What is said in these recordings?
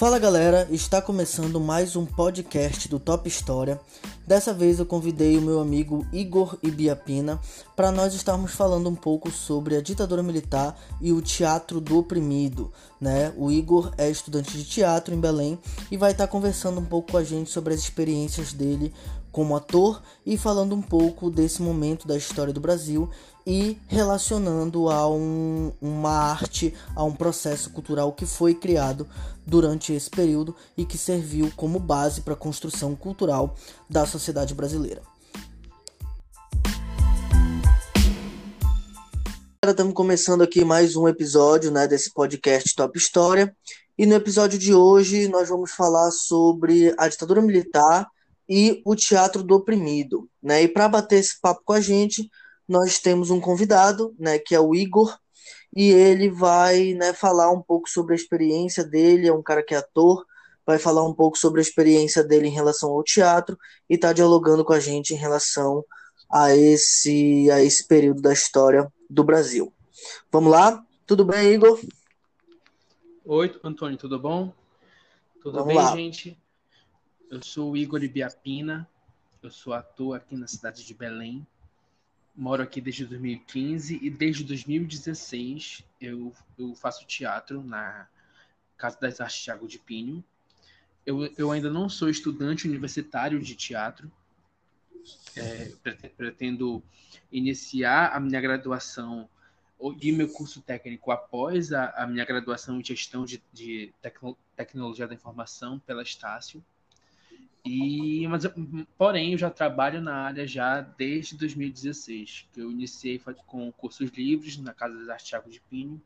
Fala galera, está começando mais um podcast do Top História. Dessa vez eu convidei o meu amigo Igor Ibiapina para nós estarmos falando um pouco sobre a ditadura militar e o teatro do oprimido. Né? O Igor é estudante de teatro em Belém e vai estar conversando um pouco com a gente sobre as experiências dele como ator e falando um pouco desse momento da história do Brasil e relacionando a um, uma arte, a um processo cultural que foi criado durante esse período e que serviu como base para a construção cultural da sociedade brasileira. Estamos começando aqui mais um episódio né, desse podcast Top História. E no episódio de hoje nós vamos falar sobre a ditadura militar e o Teatro do Oprimido. Né? E para bater esse papo com a gente, nós temos um convidado, né, que é o Igor, e ele vai né, falar um pouco sobre a experiência dele, é um cara que é ator, vai falar um pouco sobre a experiência dele em relação ao teatro e está dialogando com a gente em relação a esse, a esse período da história do Brasil. Vamos lá? Tudo bem, Igor? Oi, Antônio, tudo bom? Tudo Vamos bem, lá. gente? Eu sou o Igor Ibiapina, eu sou ator aqui na cidade de Belém. Moro aqui desde 2015 e desde 2016 eu, eu faço teatro na Casa das Artes Thiago de Pinho. Eu, eu ainda não sou estudante universitário de teatro. É, pretendo iniciar a minha graduação e meu curso técnico após a, a minha graduação em gestão de, de tecno, tecnologia da informação pela Estácio. E, mas, porém, eu já trabalho na área já desde 2016, que eu iniciei com cursos livres na Casa das Artes Thiago de Pinho,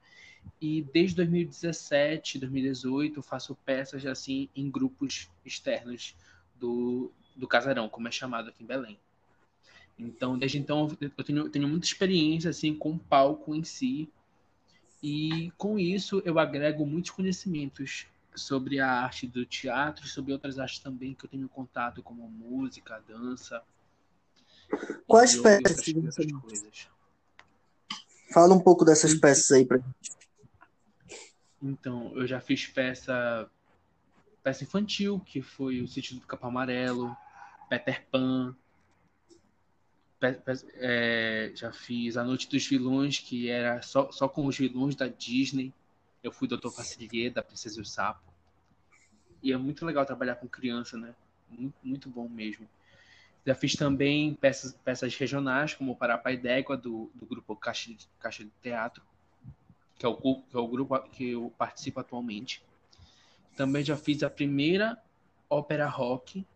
e desde 2017, 2018, eu faço peças assim em grupos externos do, do Casarão, como é chamado aqui em Belém. Então, desde então, eu tenho, tenho muita experiência assim com o palco em si, e com isso eu agrego muitos conhecimentos sobre a arte do teatro e sobre outras artes também que eu tenho contato, como música, dança. Quais peças? Fala um pouco dessas então, peças aí pra gente. Então, eu já fiz peça peça infantil, que foi o Sítio do Capão Amarelo, Peter Pan. Pe, pe, é, já fiz A Noite dos Vilões, que era só, só com os vilões da Disney. Eu fui Doutor Facilier, da Princesa e o Sapo. E é muito legal trabalhar com criança, né? Muito, muito bom mesmo. Já fiz também peças, peças regionais, como o Parapai d'Égua, do, do grupo Caixa de, Caixa de Teatro, que é, o, que é o grupo que eu participo atualmente. Também já fiz a primeira ópera rock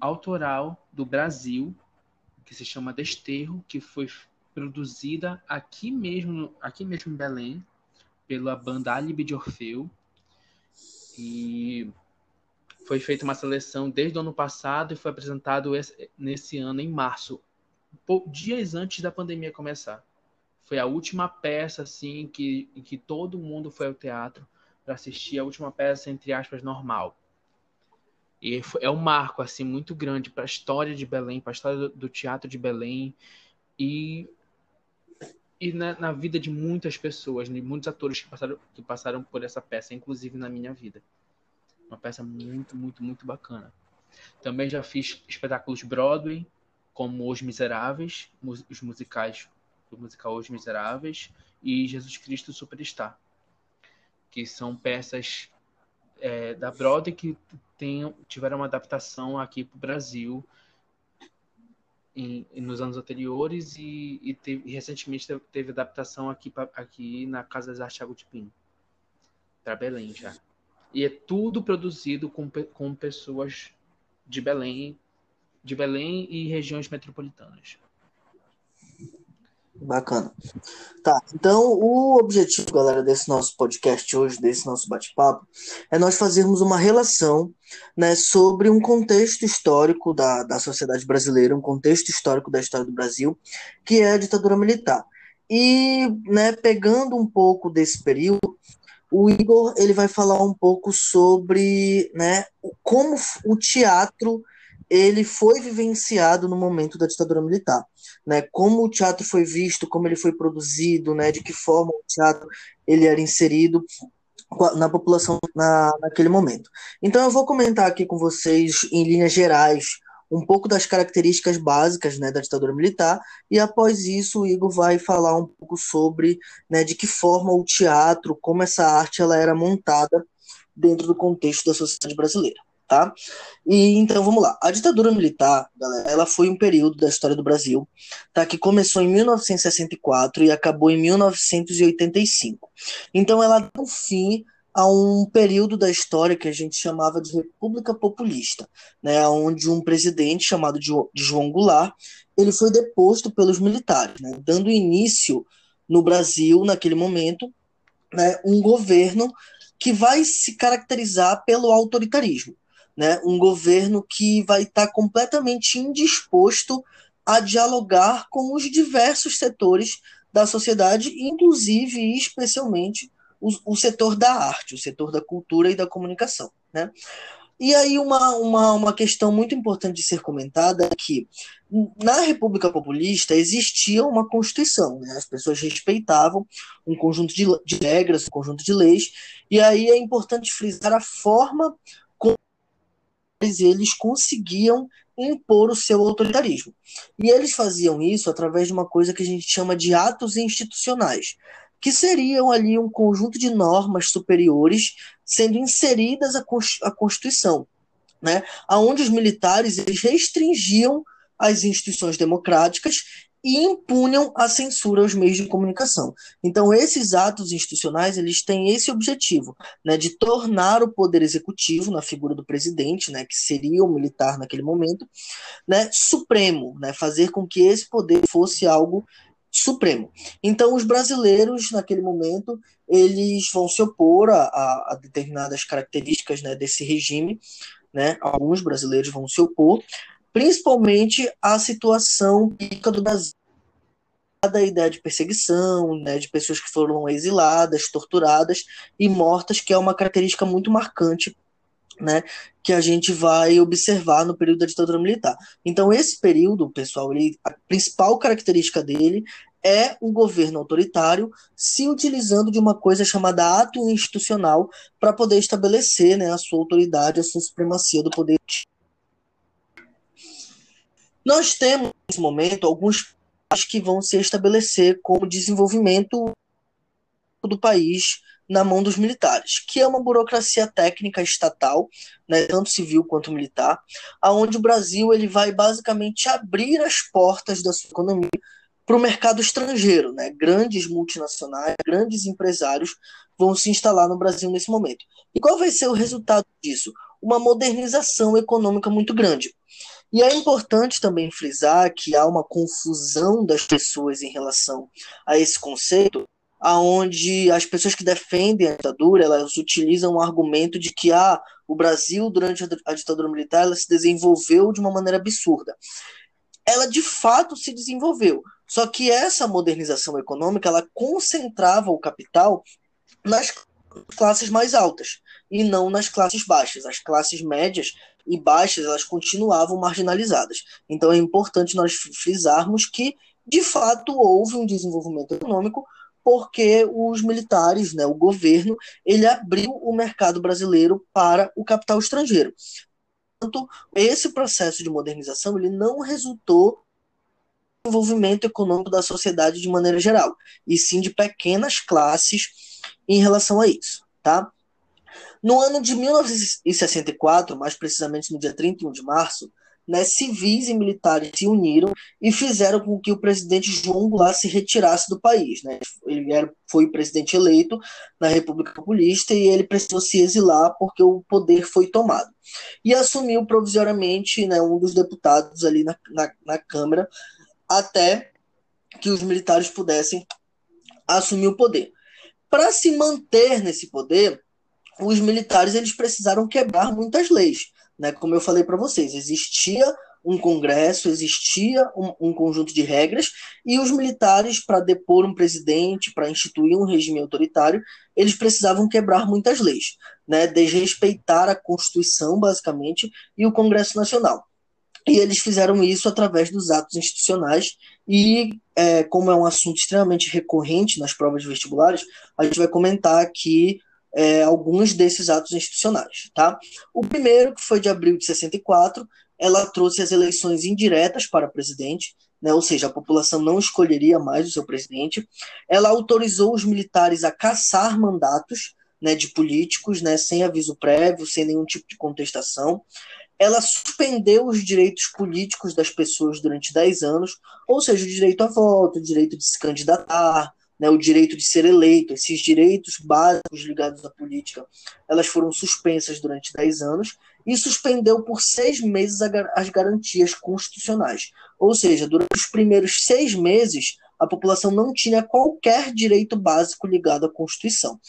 autoral do Brasil, que se chama Desterro, que foi produzida aqui mesmo, aqui mesmo em Belém, pela banda Alibi de Orfeu. E foi feita uma seleção desde o ano passado e foi apresentado esse, nesse ano, em março, dias antes da pandemia começar. Foi a última peça, assim, que, em que todo mundo foi ao teatro para assistir a última peça, entre aspas, normal. E é um marco, assim, muito grande para a história de Belém, para a história do, do teatro de Belém. E e na, na, vida de muitas pessoas, de muitos atores que passaram, que passaram por essa peça, inclusive na minha vida. Uma peça muito, muito, muito bacana. Também já fiz espetáculos Broadway, como Os Miseráveis, os musicais, o musical Os Miseráveis e Jesus Cristo Superstar, que são peças é, da Broadway que tem, tiveram uma adaptação aqui para o Brasil em, nos anos anteriores e, e, teve, e recentemente teve, teve, adaptação aqui, pra, aqui na Casa das Artes Thiago de para Belém já. E é tudo produzido com, com pessoas de Belém, de Belém e regiões metropolitanas. Bacana. Tá, então o objetivo, galera, desse nosso podcast hoje, desse nosso bate-papo, é nós fazermos uma relação né, sobre um contexto histórico da, da sociedade brasileira, um contexto histórico da história do Brasil, que é a ditadura militar. E, né, pegando um pouco desse período, o Igor ele vai falar um pouco sobre né, como o teatro ele foi vivenciado no momento da ditadura militar, né? Como o teatro foi visto, como ele foi produzido, né? De que forma o teatro ele era inserido na população na, naquele momento. Então eu vou comentar aqui com vocês, em linhas gerais, um pouco das características básicas né, da ditadura militar, e após isso o Igor vai falar um pouco sobre né, de que forma o teatro, como essa arte ela era montada dentro do contexto da sociedade brasileira. Tá? E então vamos lá. A ditadura militar, galera, ela foi um período da história do Brasil, tá? Que começou em 1964 e acabou em 1985. Então ela deu fim a um período da história que a gente chamava de República Populista, né, onde um presidente chamado de João Goulart ele foi deposto pelos militares, né, dando início no Brasil naquele momento né, um governo que vai se caracterizar pelo autoritarismo, né, um governo que vai estar tá completamente indisposto a dialogar com os diversos setores da sociedade, inclusive e especialmente o, o setor da arte, o setor da cultura e da comunicação. Né? E aí uma, uma, uma questão muito importante de ser comentada é que na República Populista existia uma Constituição, né? as pessoas respeitavam um conjunto de, de regras, um conjunto de leis, e aí é importante frisar a forma eles conseguiam impor o seu autoritarismo. E eles faziam isso através de uma coisa que a gente chama de atos institucionais que seriam ali um conjunto de normas superiores sendo inseridas à Constituição, né? Aonde os militares eles restringiam as instituições democráticas e impunham a censura aos meios de comunicação. Então, esses atos institucionais eles têm esse objetivo, né, de tornar o poder executivo, na figura do presidente, né, que seria o militar naquele momento, né, supremo, né, fazer com que esse poder fosse algo supremo. Então, os brasileiros, naquele momento, eles vão se opor a, a, a determinadas características né, desse regime, né? alguns brasileiros vão se opor, principalmente à situação política do Brasil da ideia de perseguição, né, de pessoas que foram exiladas, torturadas e mortas, que é uma característica muito marcante né, que a gente vai observar no período da ditadura militar. Então, esse período, pessoal, ele, a principal característica dele é o governo autoritário se utilizando de uma coisa chamada ato institucional para poder estabelecer né, a sua autoridade, a sua supremacia do poder. Nós temos, nesse momento, alguns que vão se estabelecer como desenvolvimento do país na mão dos militares, que é uma burocracia técnica estatal, né, tanto civil quanto militar, aonde o Brasil ele vai basicamente abrir as portas da sua economia para o mercado estrangeiro, né? Grandes multinacionais, grandes empresários vão se instalar no Brasil nesse momento. E qual vai ser o resultado disso? Uma modernização econômica muito grande. E é importante também frisar que há uma confusão das pessoas em relação a esse conceito, aonde as pessoas que defendem a ditadura elas utilizam o argumento de que ah, o Brasil durante a ditadura militar ela se desenvolveu de uma maneira absurda. Ela de fato se desenvolveu, só que essa modernização econômica ela concentrava o capital nas classes mais altas e não nas classes baixas. As classes médias e baixas elas continuavam marginalizadas. Então é importante nós frisarmos que de fato houve um desenvolvimento econômico porque os militares, né, o governo, ele abriu o mercado brasileiro para o capital estrangeiro. Portanto, esse processo de modernização ele não resultou no desenvolvimento econômico da sociedade de maneira geral, e sim de pequenas classes em relação a isso, tá? No ano de 1964, mais precisamente no dia 31 de março, né, civis e militares se uniram e fizeram com que o presidente João Goulart se retirasse do país. Né? Ele era, foi presidente eleito na República Populista e ele precisou se exilar porque o poder foi tomado. E assumiu provisoriamente né, um dos deputados ali na, na, na Câmara até que os militares pudessem assumir o poder. Para se manter nesse poder, os militares eles precisaram quebrar muitas leis. Né? Como eu falei para vocês, existia um congresso, existia um, um, conjunto de regras, e os militares, para depor um presidente, para instituir um regime autoritário, eles precisavam quebrar muitas leis, né? desrespeitar a Constituição, basicamente, e o Congresso Nacional. E eles fizeram isso através dos atos institucionais, e é, como é um assunto extremamente recorrente nas provas vestibulares, a gente vai comentar aqui é, alguns desses atos institucionais. Tá? O primeiro, que foi de abril de 64, ela trouxe as eleições indiretas para presidente, né, ou seja, a população não escolheria mais o seu presidente. Ela autorizou os militares a caçar mandatos né, de políticos, né, sem aviso prévio, sem nenhum tipo de contestação. Ela suspendeu os direitos políticos das pessoas durante 10 anos, ou seja, o direito a voto, o direito de se candidatar, né, o direito de ser eleito, esses direitos básicos ligados à política, elas foram suspensas durante 10 anos e suspendeu por seis meses as garantias constitucionais. Ou seja, durante os primeiros seis meses, a população não tinha qualquer direito básico ligado à Constituição.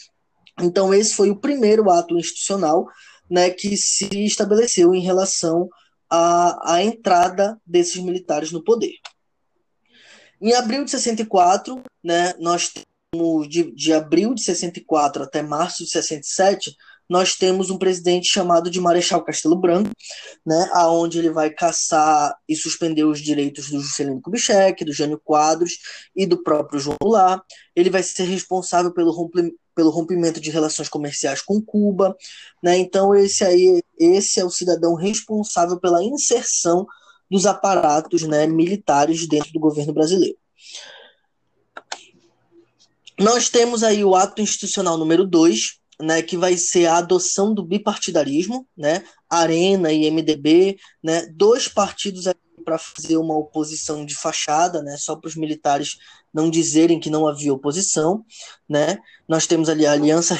Então, esse foi o primeiro ato institucional né, que se estabeleceu em relação à, à entrada desses militares no poder. Em abril de 64, né, nós temos de, de abril de 64 até março de 67, nós temos um presidente chamado de Marechal Castelo Branco, né, aonde ele vai caçar e suspender os direitos do Juscelino Kubitschek, do Jânio Quadros e do próprio João Goulart. Ele vai ser responsável pelo rompimento pelo rompimento de relações comerciais com Cuba, né? Então esse aí, esse é o cidadão responsável pela inserção dos aparatos né, militares dentro do governo brasileiro. Nós temos aí o ato institucional número 2, né, que vai ser a adoção do bipartidarismo, né, Arena e MDB, né, dois partidos para fazer uma oposição de fachada, né, só para os militares não dizerem que não havia oposição, né. Nós temos ali a Aliança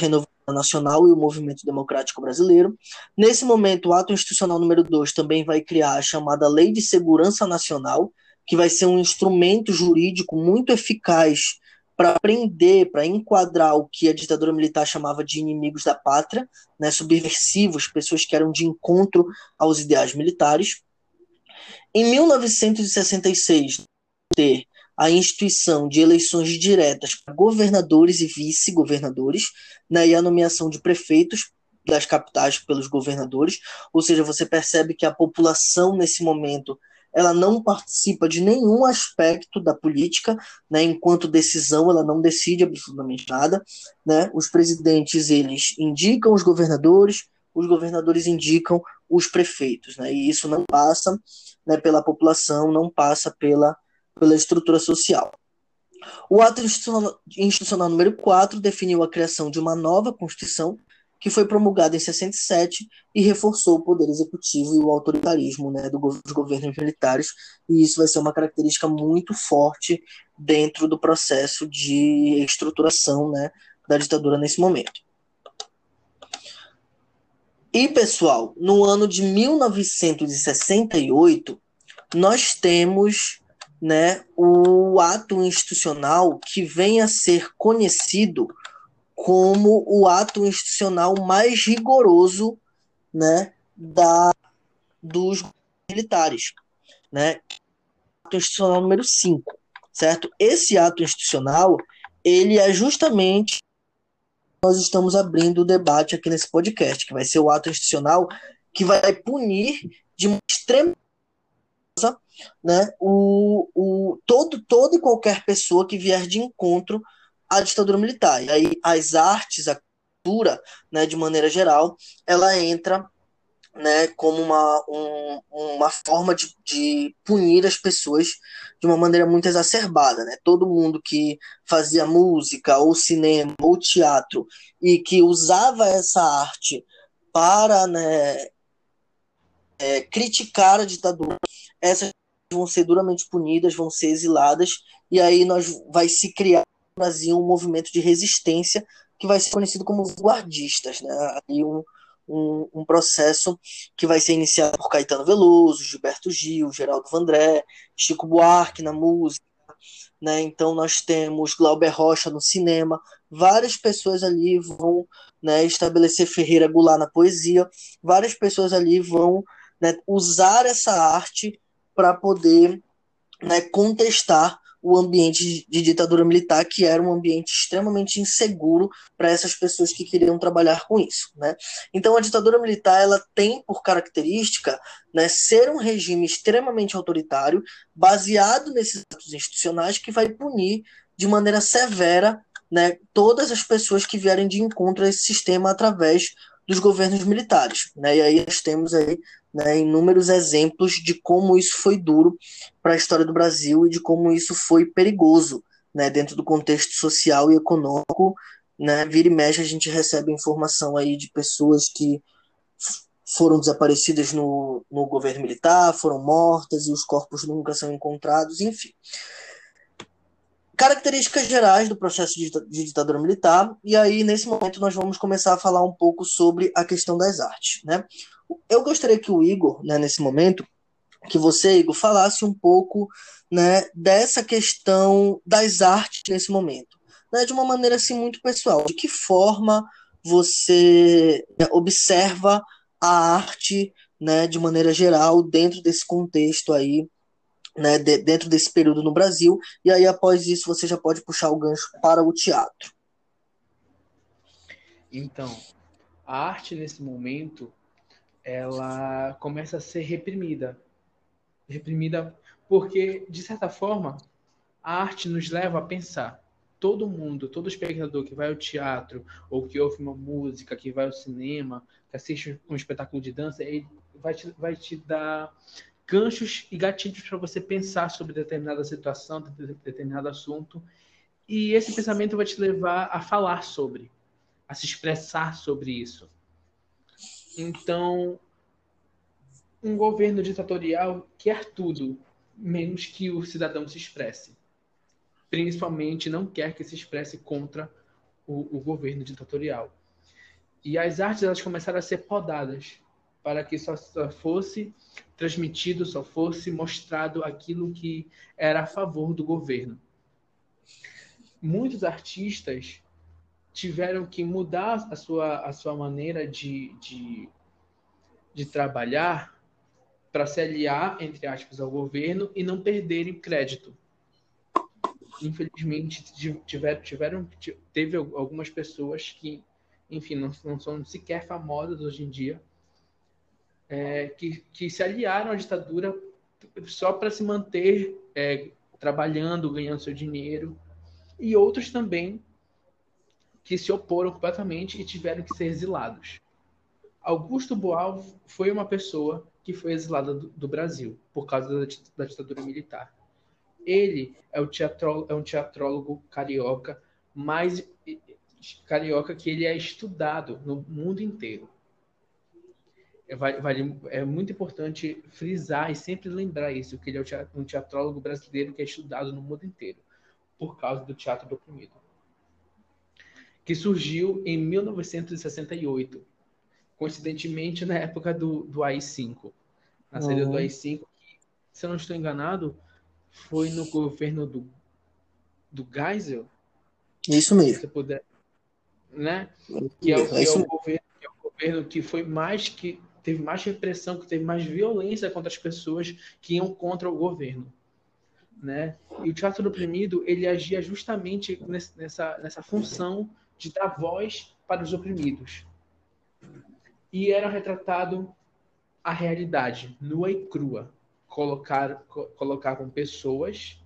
Nacional e o Movimento Democrático Brasileiro. Nesse momento, o ato institucional número 2 também vai criar a chamada Lei de Segurança Nacional, que vai ser um instrumento jurídico muito eficaz para prender, para enquadrar o que a ditadura militar chamava de inimigos da pátria, né, subversivos, pessoas que eram de encontro aos ideais militares. Em 1966, ter a instituição de eleições diretas para governadores e vice-governadores, né, e a nomeação de prefeitos das capitais pelos governadores, ou seja, você percebe que a população nesse momento ela não participa de nenhum aspecto da política, né, enquanto decisão ela não decide absolutamente nada, né, os presidentes eles indicam os governadores, os governadores indicam os prefeitos, né, e isso não passa né, pela população, não passa pela, pela estrutura social. O ato institucional, número 4 definiu a criação de uma nova Constituição que foi promulgada em 67 e reforçou o poder executivo e o autoritarismo né, do, dos governos militares, e isso vai ser uma característica muito forte dentro do processo de estruturação né, da ditadura nesse momento. E, pessoal, no ano de 1968, nós temos né, o ato institucional que vem a ser conhecido como o ato institucional mais rigoroso né, da, dos militares. Né? Ato institucional número 5, certo? Esse ato institucional, ele é justamente nós estamos abrindo o debate aqui nesse podcast, que vai ser o ato institucional que vai punir de uma extrema né, o, o, todo, toda e qualquer pessoa que vier de encontro a ditadura militar. E aí as artes, a cultura, né, de maneira geral, ela entra né, como uma, um, uma forma de, de punir as pessoas de uma maneira muito exacerbada. Né? Todo mundo que fazia música, ou cinema, ou teatro, e que usava essa arte para né, é, criticar a ditadura, essas vão ser duramente punidas, vão ser exiladas, e aí nós vai se criar Brasil um movimento de resistência que vai ser conhecido como guardistas, né? Aí um, um, um, processo que vai ser iniciado por Caetano Veloso, Gilberto Gil, Geraldo Vandré, Chico Buarque na música, né? Então nós temos Glauber Rocha no cinema, várias pessoas ali vão né, estabelecer Ferreira Goulart na poesia, várias pessoas ali vão né, usar essa arte para poder né, contestar o ambiente de ditadura militar, que era um ambiente extremamente inseguro para essas pessoas que queriam trabalhar com isso. Né? Então, a ditadura militar ela tem por característica né, ser um regime extremamente autoritário, baseado nesses atos institucionais, que vai punir de maneira severa né, todas as pessoas que vierem de encontro a esse sistema através dos governos militares. Né? E aí nós temos aí né, inúmeros exemplos de como isso foi duro para a história do Brasil e de como isso foi perigoso né, dentro do contexto social e econômico. Né? Vira e mexe a gente recebe informação aí de pessoas que foram desaparecidas no, no governo militar, foram mortas e os corpos nunca são encontrados, enfim. Características gerais do processo de, ditadura militar, e aí nesse momento nós vamos começar a falar um pouco sobre a questão das artes. Né? Eu gostaria que o Igor, né, nesse momento, que você, Igor, falasse um pouco né, dessa questão das artes nesse momento, né, de uma maneira assim muito pessoal. De que forma você né, observa a arte, né, de maneira geral, dentro desse contexto aí, né, de, dentro desse período no Brasil, e aí após isso você já pode puxar o gancho para o teatro. Então, a arte nesse momento, ela começa a ser reprimida. Reprimida porque, de certa forma, a arte nos leva a pensar todo mundo, todo espectador que vai ao teatro, ou que ouve uma música, que vai ao cinema, que assiste um espetáculo de dança, ele vai te, vai te dar ganchos e gatilhos para você pensar sobre determinada situação, determinado assunto. E esse pensamento vai te levar a falar sobre, a se expressar sobre isso. Então, um governo ditatorial quer tudo, menos que o cidadão se expresse principalmente não quer que se expresse contra o, o governo ditatorial. E as artes elas começaram a ser podadas para que só, fosse transmitido, só fosse mostrado aquilo que era a favor do governo. Muitos artistas tiveram que mudar a sua, a sua maneira de, de, de trabalhar para se aliar, entre aspas, ao governo e não perderem crédito infelizmente tiveram, tiveram teve algumas pessoas que enfim não, não são sequer famosas hoje em dia é, que, que se aliaram à ditadura só para se manter é, trabalhando ganhando seu dinheiro. E outros também que se oporam completamente e tiveram que ser exilados. Augusto Boal foi uma pessoa que foi exilada do, do Brasil por causa da, da ditadura militar. Ele é, o é um teatrólogo carioca mais carioca que ele é estudado no mundo inteiro. É, vale, é muito importante frisar e sempre lembrar isso, que ele é um teatrólogo brasileiro que é estudado no mundo inteiro, por causa do teatro do oprimido. Que surgiu em 1968, coincidentemente na época do, do AI-5. Na série do AI-5, se eu não estou enganado, foi no governo do, do Geisel. Isso mesmo. Se puder, né? Que é, que é, o governo, que é o governo que foi mais que teve mais repressão, que teve mais violência contra as pessoas que iam contra o governo, né? E o teatro oprimido ele agia justamente nessa nessa função de dar voz para os oprimidos. E era retratado a realidade nua e crua colocar, co colocavam pessoas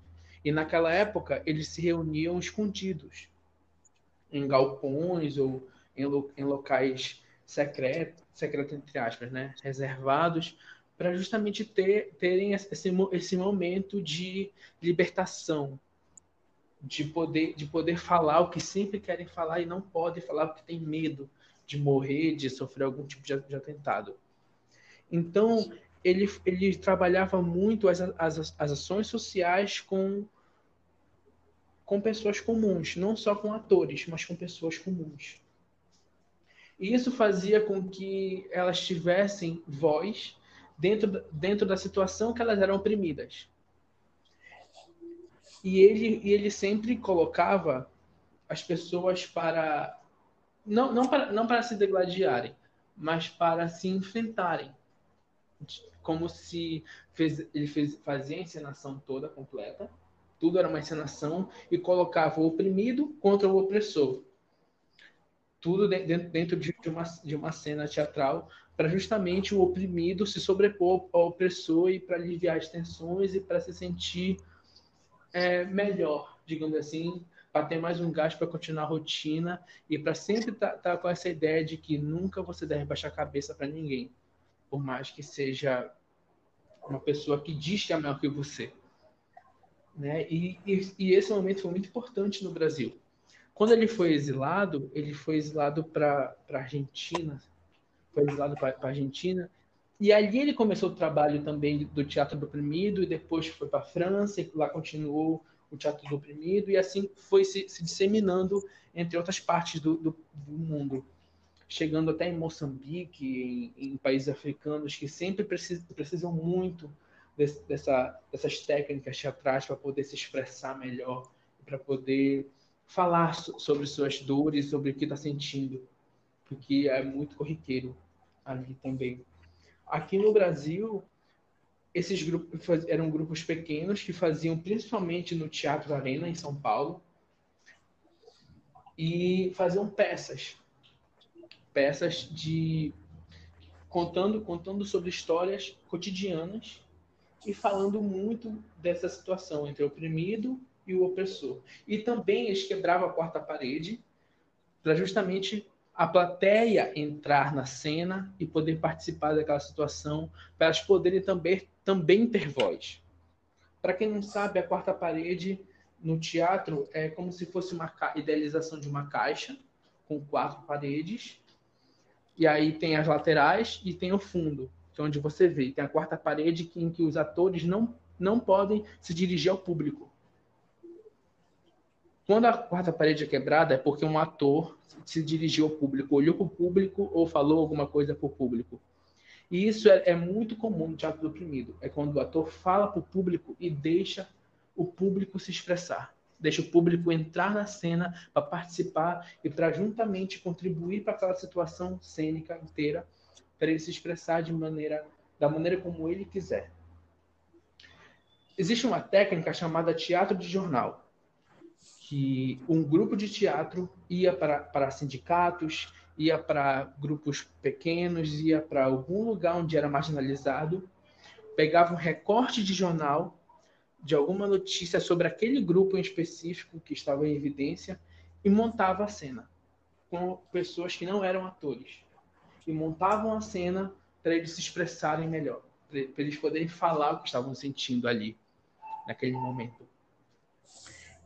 e naquela época eles se reuniam escondidos em galpões ou em, lo em locais secretos, secreto entre aspas, né, reservados para justamente ter, terem esse, esse momento de libertação, de poder, de poder falar o que sempre querem falar e não podem falar porque tem medo de morrer, de sofrer algum tipo de, de atentado. Então, ele, ele trabalhava muito as, as, as ações sociais com, com pessoas comuns, não só com atores, mas com pessoas comuns. E isso fazia com que elas tivessem voz dentro, dentro da situação que elas eram oprimidas. E ele, e ele sempre colocava as pessoas para não, não para não para se degladiarem, mas para se enfrentarem como se fez, ele fez, fazia a encenação toda completa, tudo era uma encenação, e colocava o oprimido contra o opressor. Tudo dentro, de, uma, de uma cena teatral, para justamente o oprimido se sobrepor ao opressor e para aliviar as tensões e para se sentir é, melhor, digamos assim, para ter mais um gás para continuar a rotina e para sempre estar tá, tá com essa ideia de que nunca você deve baixar a cabeça para ninguém, por mais que seja uma pessoa que diz que é melhor que você. Né? E, e, e esse momento foi muito importante no Brasil. Quando ele foi exilado, ele foi exilado para a Argentina, foi exilado para a Argentina, e ali ele começou o trabalho também do Teatro do Oprimido, e depois foi para a França, e lá continuou o Teatro do Oprimido, e assim foi se, se disseminando entre outras partes do, do, do, mundo, chegando até em Moçambique, em, em países africanos que sempre precisam, precisam muito desse, dessa, dessas técnicas teatrais para poder se expressar melhor, para poder falar sobre suas dores, sobre o que está sentindo, porque é muito corriqueiro ali também. Aqui no Brasil, esses grupos eram grupos pequenos que faziam principalmente no Teatro Arena, em São Paulo, e faziam peças. Peças de. contando, contando sobre histórias cotidianas e falando muito dessa situação entre oprimido e o opressor. E também eles quebravam a quarta parede para justamente a plateia entrar na cena e poder participar daquela situação, para elas poderem também, também ter voz. Para quem não sabe, a quarta parede no teatro é como se fosse uma idealização de uma caixa com quatro paredes, e aí tem as laterais e tem o fundo, que é onde você vê. Tem a quarta parede em que os atores não, não podem se dirigir ao público. Quando a quarta parede é quebrada, é porque um ator se dirigiu ao público, olhou para o público ou falou alguma coisa para o público. E isso é, é, muito comum no teatro do oprimido. É quando o ator fala para o público e deixa o público se expressar. Deixa o público entrar na cena para participar e para juntamente contribuir para aquela situação cênica inteira, para ele se expressar de maneira da maneira como ele quiser. Existe uma técnica chamada teatro de jornal que um grupo de teatro ia para, sindicatos, ia para grupos pequenos, ia para algum lugar onde era marginalizado, pegava um recorte de jornal de alguma notícia sobre aquele grupo em específico que estava em evidência e montava a cena com pessoas que não eram atores e montavam a cena para eles se expressarem melhor, para eles poderem falar o que estavam sentindo ali naquele momento.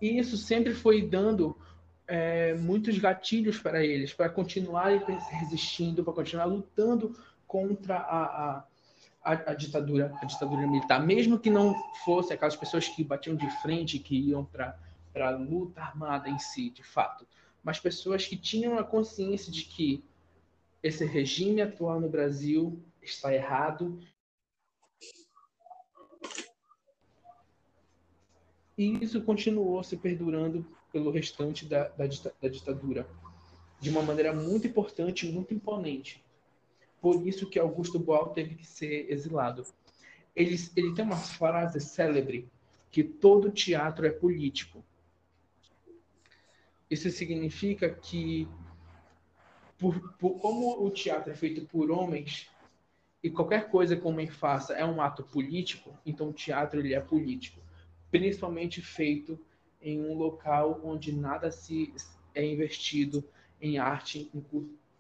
E isso sempre foi dando é, muitos gatilhos para eles, para continuarem resistindo, para continuar lutando contra a, a, a, a, ditadura, a ditadura militar, mesmo que não fosse aquelas pessoas que batiam de frente, que iam para a luta armada em si, de fato, mas pessoas que tinham a consciência de que esse regime atual no Brasil está errado E isso continuou se perdurando pelo restante da, da, da ditadura, de uma maneira muito importante muito imponente. Por isso que Augusto Boal teve que ser exilado. Ele, ele tem uma frase célebre que todo teatro é político. Isso significa que, por, por, como o teatro é feito por homens, e qualquer coisa que o homem faça é um ato político, então o teatro ele é político principalmente feito em um local onde nada se é investido em arte, em,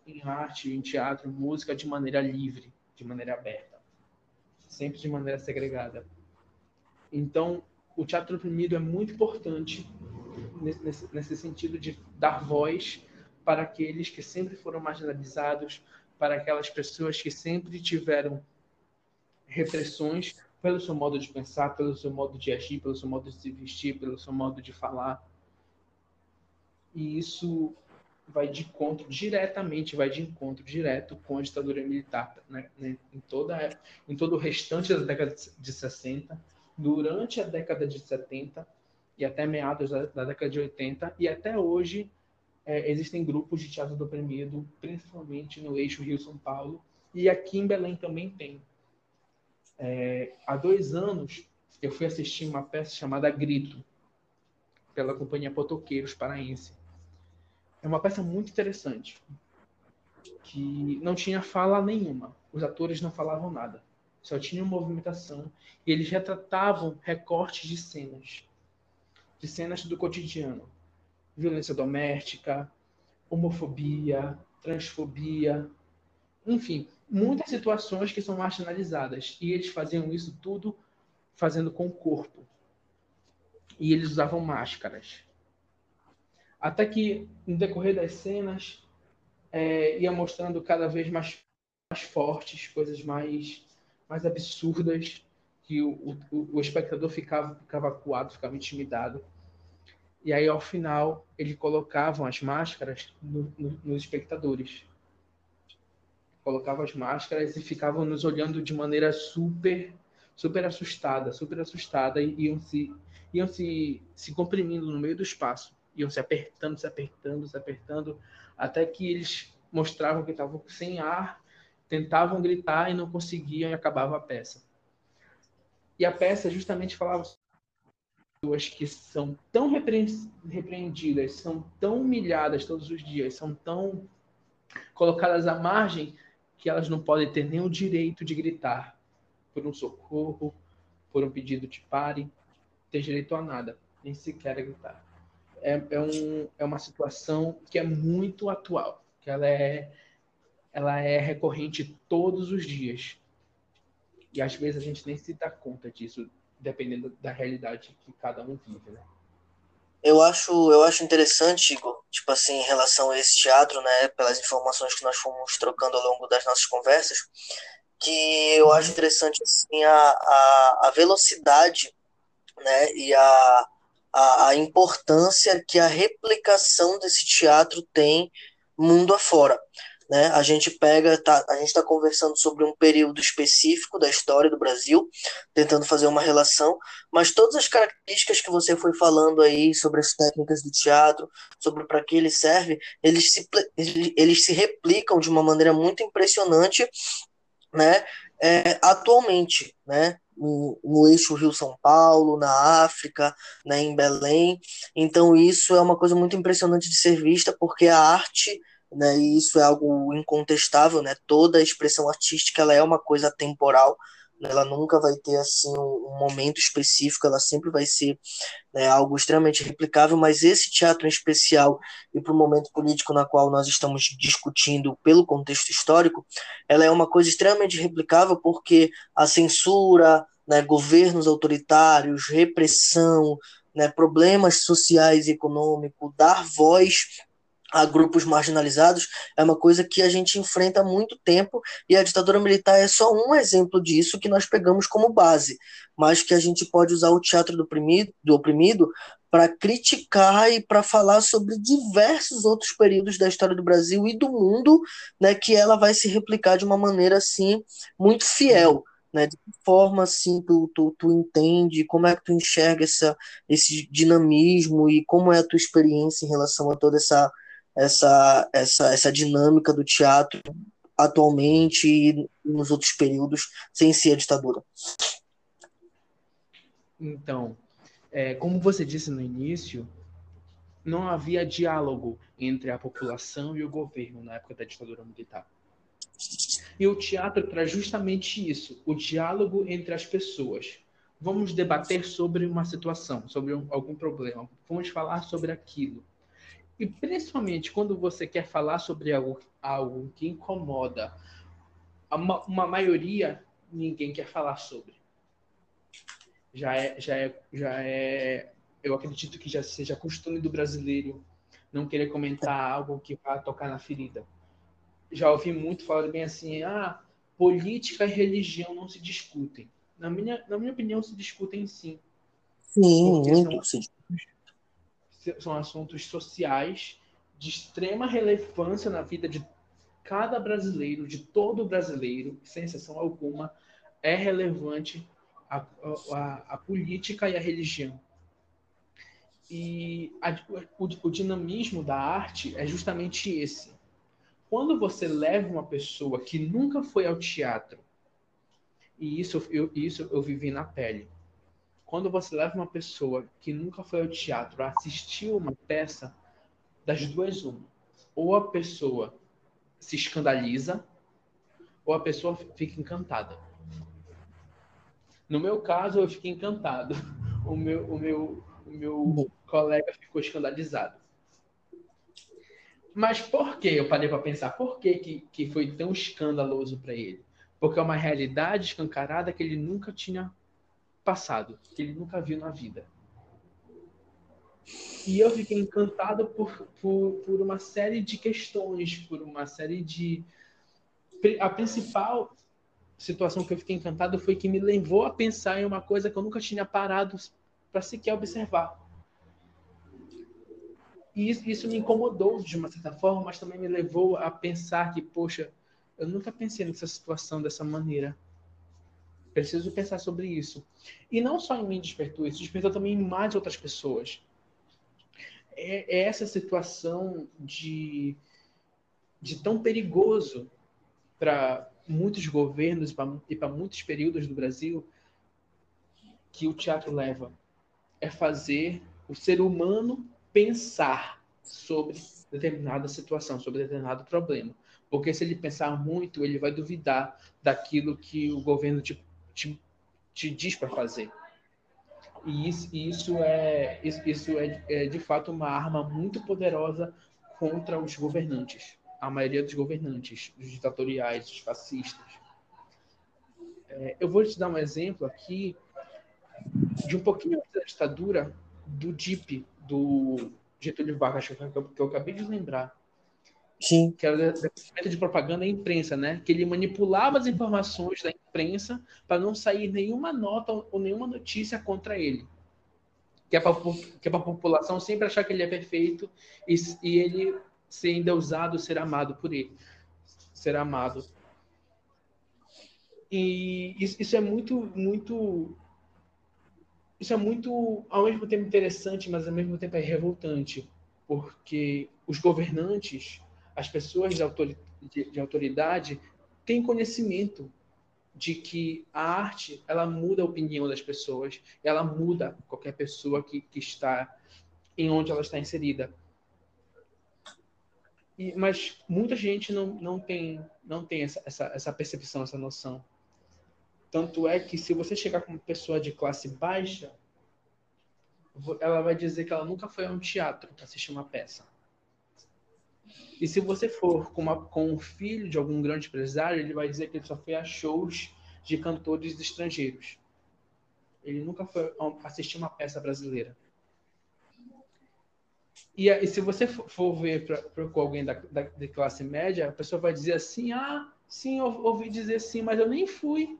em arte, em teatro, música de maneira livre, de maneira aberta, sempre de maneira segregada. Então, o teatro oprimido é muito importante nesse, nesse sentido de dar voz para aqueles que sempre foram marginalizados, para aquelas pessoas que sempre tiveram repressões pelo seu modo de pensar, pelo seu modo de agir, pelo seu modo de se vestir, pelo seu modo de falar. E isso vai de encontro diretamente, vai de encontro direto com a ditadura militar, né? em, toda, em todo o restante da década de 60, durante a década de 70 e até meados da, da década de 80, e até hoje é, existem grupos de teatro do oprimido, principalmente no eixo Rio-São Paulo, e aqui em Belém também tem. É, há dois anos, eu fui assistir uma peça chamada Grito, pela Companhia Potoqueiros Paraense. É uma peça muito interessante, que não tinha fala nenhuma. Os atores não falavam nada. Só tinha movimentação e eles retratavam recortes de cenas, de cenas do cotidiano. violência doméstica, homofobia, transfobia, enfim, muitas situações que são marginalizadas. E eles faziam isso tudo fazendo com o corpo. E eles usavam máscaras. Até que, no decorrer das cenas, é, ia mostrando cada vez mais, mais fortes, coisas mais, mais absurdas, que o, o, o espectador ficava, ficava acuado, ficava intimidado. E aí, ao final, eles colocavam as máscaras no, no, nos espectadores. Colocavam as máscaras e ficavam nos olhando de maneira super, super assustada, super assustada, e iam se, iam se, se comprimindo no meio do espaço. Iam se apertando, se apertando, se apertando, até que eles mostravam que estavam sem ar, tentavam gritar e não conseguiam e acabava a peça. E a peça justamente falava pessoas que são tão repreendidas, são tão humilhadas todos os dias, são tão colocadas à margem que elas não podem ter nenhum direito de gritar por um socorro, por um pedido de pare, ter direito a nada, nem sequer a gritar. É, é, um, é uma situação que é muito atual, que ela é, ela é recorrente todos os dias. E às vezes a gente nem se dá conta disso dependendo da realidade que cada um vive, né? Eu acho, eu acho interessante, Igor, tipo assim, em relação a esse teatro, né, pelas informações que nós fomos trocando ao longo das nossas conversas, que eu acho interessante, assim, a, a, a velocidade, né, e a, a, a importância que a replicação desse teatro tem mundo afora né? A gente pega, tá, a gente está conversando sobre um período específico da história do Brasil, tentando fazer uma relação, mas todas as características que você foi falando aí sobre as técnicas do teatro, sobre para que ele serve, eles se, eles se replicam de uma maneira muito impressionante, né? É, atualmente, né? No, no, eixo Rio-São Paulo, na África, né, em Belém. Então, isso é uma coisa muito impressionante de ser vista, porque a arte né? E isso é algo incontestável, né? Toda expressão artística ela é uma coisa temporal, né? ela nunca vai ter assim um, momento específico, ela sempre vai ser né, algo extremamente replicável. Mas esse teatro em especial e para o momento político na qual nós estamos discutindo pelo contexto histórico, ela é uma coisa extremamente replicável porque a censura, né, governos autoritários, repressão, né, problemas sociais e econômicos, dar voz a grupos marginalizados é uma coisa que a gente enfrenta há muito tempo e a ditadura militar é só um exemplo disso que nós pegamos como base, mas que a gente pode usar o teatro do oprimido, do oprimido para criticar e para falar sobre diversos outros períodos da história do Brasil e do mundo, né, que ela vai se replicar de uma maneira assim muito fiel. Né, de que forma assim tu, tu, tu entende, como é que tu enxerga essa, esse dinamismo e como é a tua experiência em relação a toda essa essa, essa, essa dinâmica do teatro atualmente e nos outros períodos sem ser a ditadura. Então, é, como você disse no início, não havia diálogo entre a população e o governo na época da ditadura militar. E o teatro traz justamente isso, o diálogo entre as pessoas. Vamos debater sobre uma situação, sobre um, algum problema, vamos falar sobre aquilo. E principalmente quando você quer falar sobre algo, algo que incomoda uma, uma maioria, ninguém quer falar sobre. Já é, já é, já é, eu acredito que já seja costume do brasileiro não querer comentar algo que vai tocar na ferida. Já ouvi muito falar bem assim, ah, política e religião não se discutem. Na minha, na minha opinião, se discutem sim. Sim, muito. São, são assuntos sociais de extrema relevância na vida de cada brasileiro, de todo brasileiro, sem exceção alguma, é relevante a, a, a política e a religião. E a, o, o dinamismo da arte é justamente esse. Quando você leva uma pessoa que nunca foi ao teatro, e isso eu, isso eu vivi na pele, quando você leva uma pessoa que nunca foi ao teatro a assistir uma peça, das duas uma. Ou a pessoa se escandaliza, ou a pessoa fica encantada. No meu caso, eu fiquei encantado. O meu, o meu, o meu colega ficou escandalizado. Mas por que eu parei para pensar? Por que, que, que foi tão escandaloso para ele? Porque é uma realidade escancarada que ele nunca tinha passado, que ele nunca viu na vida. E eu fiquei encantado por, por, por uma série de questões, por uma série de. A principal situação que eu fiquei encantado foi que me levou a pensar em uma coisa que eu nunca tinha parado para sequer observar. E isso, me incomodou de uma certa forma, mas também me levou a pensar que, poxa, eu nunca pensei nessa situação dessa maneira. Preciso pensar sobre isso. E não só em mim despertou isso, despertou também em mais outras pessoas. É, é essa situação de, de tão perigoso para muitos governos e para muitos períodos do Brasil que o teatro leva. É fazer o ser humano pensar sobre determinada situação, sobre determinado problema. Porque se ele pensar muito, ele vai duvidar daquilo que o governo te, te, te diz para fazer. E isso, isso, é, isso é, é, de fato, uma arma muito poderosa contra os governantes. A maioria dos governantes, os ditatoriais, os fascistas. É, eu vou te dar um exemplo aqui de um pouquinho da ditadura do DIP, do Getúlio Vargas, que eu, que eu acabei de lembrar. Sim. Que era o de propaganda à imprensa, né? Que ele manipulava as informações da imprensa para não sair nenhuma nota ou nenhuma notícia contra ele. Que é para que é a população sempre achar que ele é perfeito e, e ele ser endeusado, ser amado por ele. Ser amado. E isso, isso é muito, muito isso é muito, ao mesmo tempo, interessante, mas ao mesmo tempo é revoltante, porque os governantes, as pessoas de, de autoridade, têm conhecimento de que a arte ela muda a opinião das pessoas, ela muda qualquer pessoa que, que está em onde ela está inserida. E, mas muita gente não, não tem, não tem essa, essa, essa percepção, essa noção. Tanto é que se você chegar com uma pessoa de classe baixa, ela vai dizer que ela nunca foi a um teatro para assistir uma peça. E se você for com, uma, com um filho de algum grande empresário, ele vai dizer que ele só foi a shows de cantores estrangeiros. Ele nunca foi assistir uma peça brasileira. E, e se você for ver para com alguém da, da, de classe média, a pessoa vai dizer assim: ah, sim, eu ouvi dizer sim, mas eu nem fui.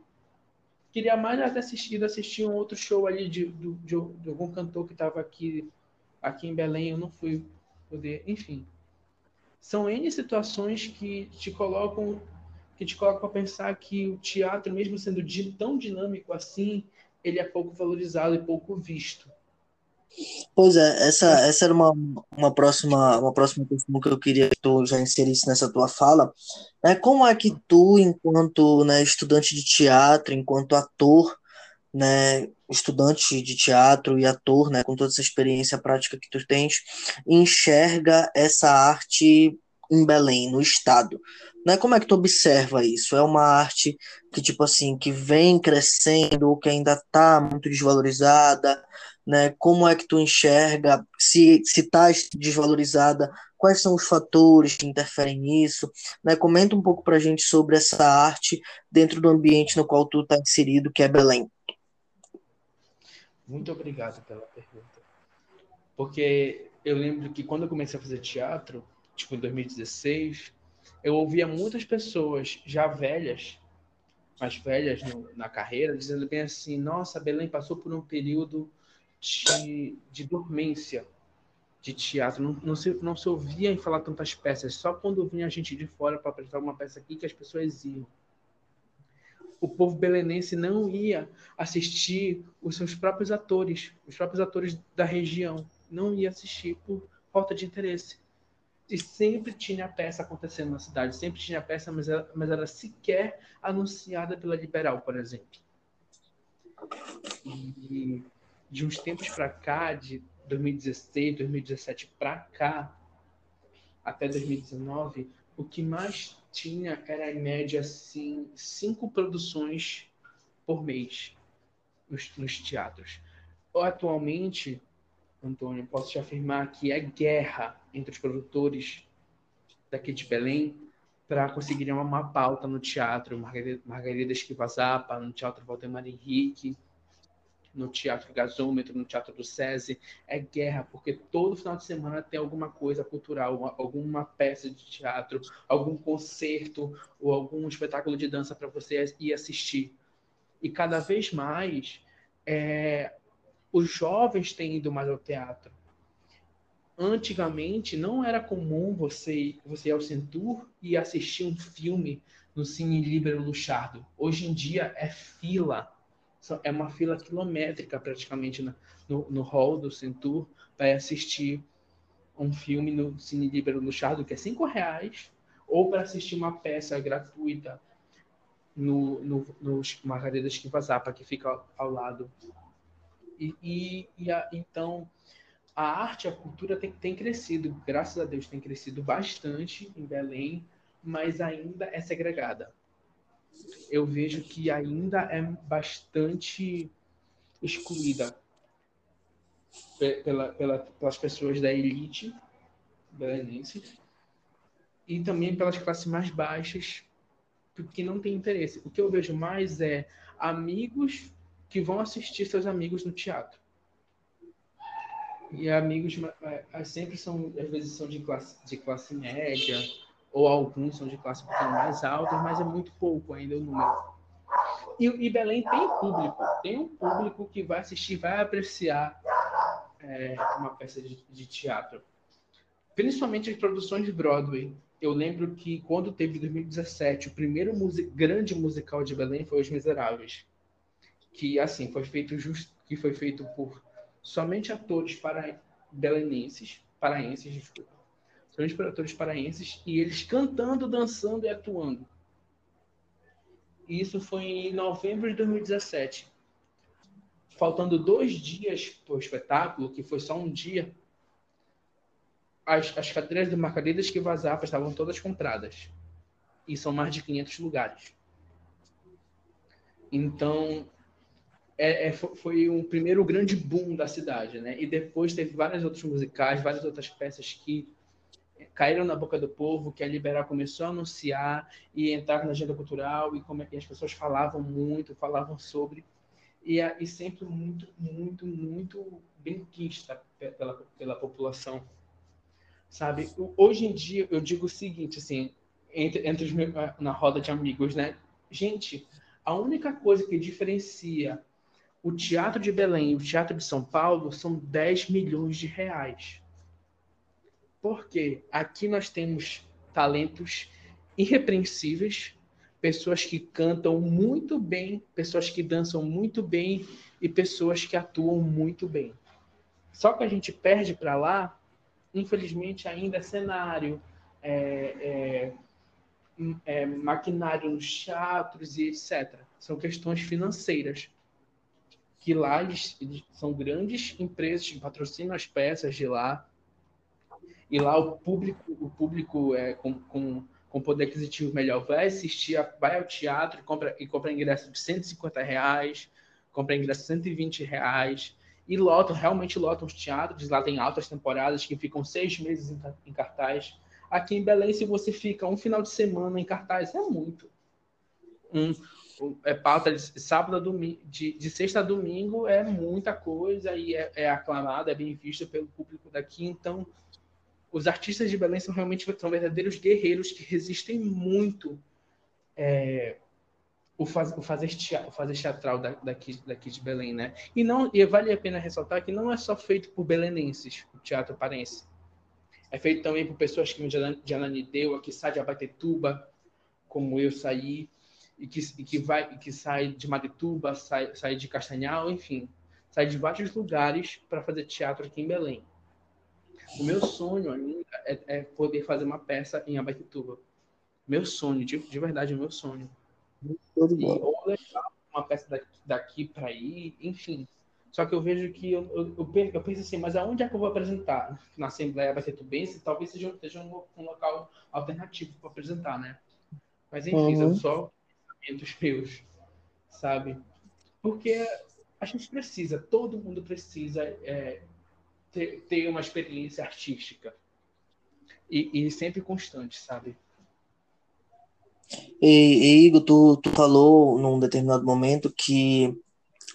Queria mais ter assistido, assistir um outro show ali de, de, de, de algum cantor que estava aqui, aqui em Belém, eu não fui poder, enfim. São N situações que te colocam que te colocam para pensar que o teatro, mesmo sendo tão dinâmico assim, ele é pouco valorizado e pouco visto. Pois é, essa, essa era uma, uma, próxima, uma próxima questão que eu queria que tu já inserisse nessa tua fala. Né? Como é que tu, enquanto né, estudante de teatro, enquanto ator, né, estudante de teatro e ator, né, com toda essa experiência prática que tu tens, enxerga essa arte em Belém, no estado? Né? Como é que tu observa isso? É uma arte que, tipo assim, que vem crescendo ou que ainda está muito desvalorizada? né? Como é que tu enxerga? Se se está desvalorizada, quais são os fatores que interferem nisso? Né? Comenta um pouco para a gente sobre essa arte dentro do ambiente no qual tu está inserido, que é Belém. Muito obrigado pela pergunta. Porque eu lembro que quando eu comecei a fazer teatro, tipo em 2016, eu ouvia muitas pessoas já velhas, mais velhas no, na carreira, dizendo bem assim: nossa, Belém passou por um período de, de dormência de teatro. Não, não, se, não se ouvia em falar tantas peças, só quando vinha a gente de fora para apresentar uma peça aqui que as pessoas iam. O povo belenense não ia assistir os seus próprios atores, os próprios atores da região. Não ia assistir por falta de interesse. E sempre tinha peça acontecendo na cidade, sempre tinha peça, mas era, mas era sequer anunciada pela Liberal, por exemplo. E de uns tempos para cá, de 2016, 2017 para cá, até 2019, o que mais tinha era em média assim, cinco produções por mês nos, nos teatros. Atualmente, Antônio, posso te afirmar que é guerra entre os produtores daqui de Belém para conseguirem uma pauta no teatro Margarida, Margarida Esquivazapa, no Teatro Valdemar Henrique, no Teatro Gasômetro, no Teatro do SESI. É guerra, porque todo final de semana tem alguma coisa cultural, alguma peça de teatro, algum concerto ou algum espetáculo de dança para você ir assistir. E cada vez mais é, os jovens têm ido mais ao teatro. Antigamente não era comum você, você ir ao Centur e assistir um filme no Cine Libero Luchardo. Hoje em dia é fila é uma fila quilométrica praticamente no, no hall do Centur para assistir um filme no Cine Libero no Chardo, que é cinco reais, ou para assistir uma peça gratuita no, no, no Margarida Esquiva Zapa, que fica ao, ao lado. E, e, e a, então, a arte, a cultura tem, tem crescido, graças a Deus, tem crescido bastante em Belém, mas ainda é segregada eu vejo que ainda é bastante excluída pela, pela, pelas pessoas da elite belenense e também pelas classes mais baixas que não tem interesse. O que eu vejo mais é amigos que vão assistir seus amigos no teatro. E amigos sempre são, às vezes são de classe, de classe média, ou alguns são de classe um mais alta, mas é muito pouco ainda o número. E, e Belém tem público, tem um público que vai assistir, vai apreciar é, uma peça de, de teatro. Principalmente as produções de Broadway. Eu lembro que quando teve 2017, o primeiro grande musical de Belém foi Os Miseráveis, que assim foi feito just, que foi feito por somente atores para belenenses, paraenses, desculpa grandes produtores paraenses, e eles cantando, dançando e atuando. Isso foi em novembro de 2017. Faltando dois dias para o espetáculo, que foi só um dia, as, as cadeiras do Margaridas que Vazapa estavam todas compradas. E são mais de 500 lugares. Então, é, é, foi um primeiro grande boom da cidade, né? E depois teve vários outros musicais, várias outras peças que caíram na boca do povo, que a Liberal começou a anunciar e entrar na agenda cultural e, como, e as pessoas falavam muito, falavam sobre e, e sempre muito, muito, muito bem quista pela, pela população, sabe? Hoje em dia eu digo o seguinte, assim, entre, entre os meus, na roda de amigos, né? Gente, a única coisa que diferencia o Teatro de Belém e o Teatro de São Paulo são 10 milhões de reais. Porque aqui nós temos talentos irrepreensíveis, pessoas que cantam muito bem, pessoas que dançam muito bem e pessoas que atuam muito bem. Só que a gente perde para lá, infelizmente, ainda é cenário, é, é, é, maquinário nos teatros e etc. São questões financeiras. Que lá eles, eles são grandes empresas que patrocinam as peças de lá, e lá o público, o público é, com, com, com poder aquisitivo melhor vai assistir, vai ao teatro e compra, e compra ingresso de 150 reais, compra ingresso de 120 reais, e lotam, realmente lotam os teatros, lá tem altas temporadas que ficam seis meses em, em cartaz. Aqui em Belém, se você fica um final de semana em cartaz, é muito. Um, é pauta de sábado a domingo, de, de sexta a domingo é muita coisa e é, é aclamado, é bem visto pelo público daqui. Então, os artistas de Belém são realmente são verdadeiros guerreiros que resistem muito é, o, faz, o, fazer teatro, o fazer teatral daqui, daqui de Belém, né? E não e vale a pena ressaltar que não é só feito por belenenses, o teatro parense. É feito também por pessoas que vêm de Ananindeua, que saem de Abatetuba, como eu saí, e que, e que vai, e que sai de Marituba, sai, sai de Castanhal, enfim, sai de vários lugares para fazer teatro aqui em Belém. O meu sonho ainda é, é poder fazer uma peça em Abaitetuba. Meu sonho, de, de verdade, meu sonho. E, ou levar uma peça daqui, daqui para ir, enfim. Só que eu vejo que eu, eu, eu, eu, penso assim, mas aonde é que eu vou apresentar? Na Assembleia Abaitetubense, talvez seja, seja um, um local alternativo para apresentar, né? Mas enfim, uhum. são só pensamentos meus, sabe? Porque a gente precisa, todo mundo precisa é, ter, ter uma experiência artística. e, e sempre constante, sabe? E, e Igor, tu, tu falou num determinado momento que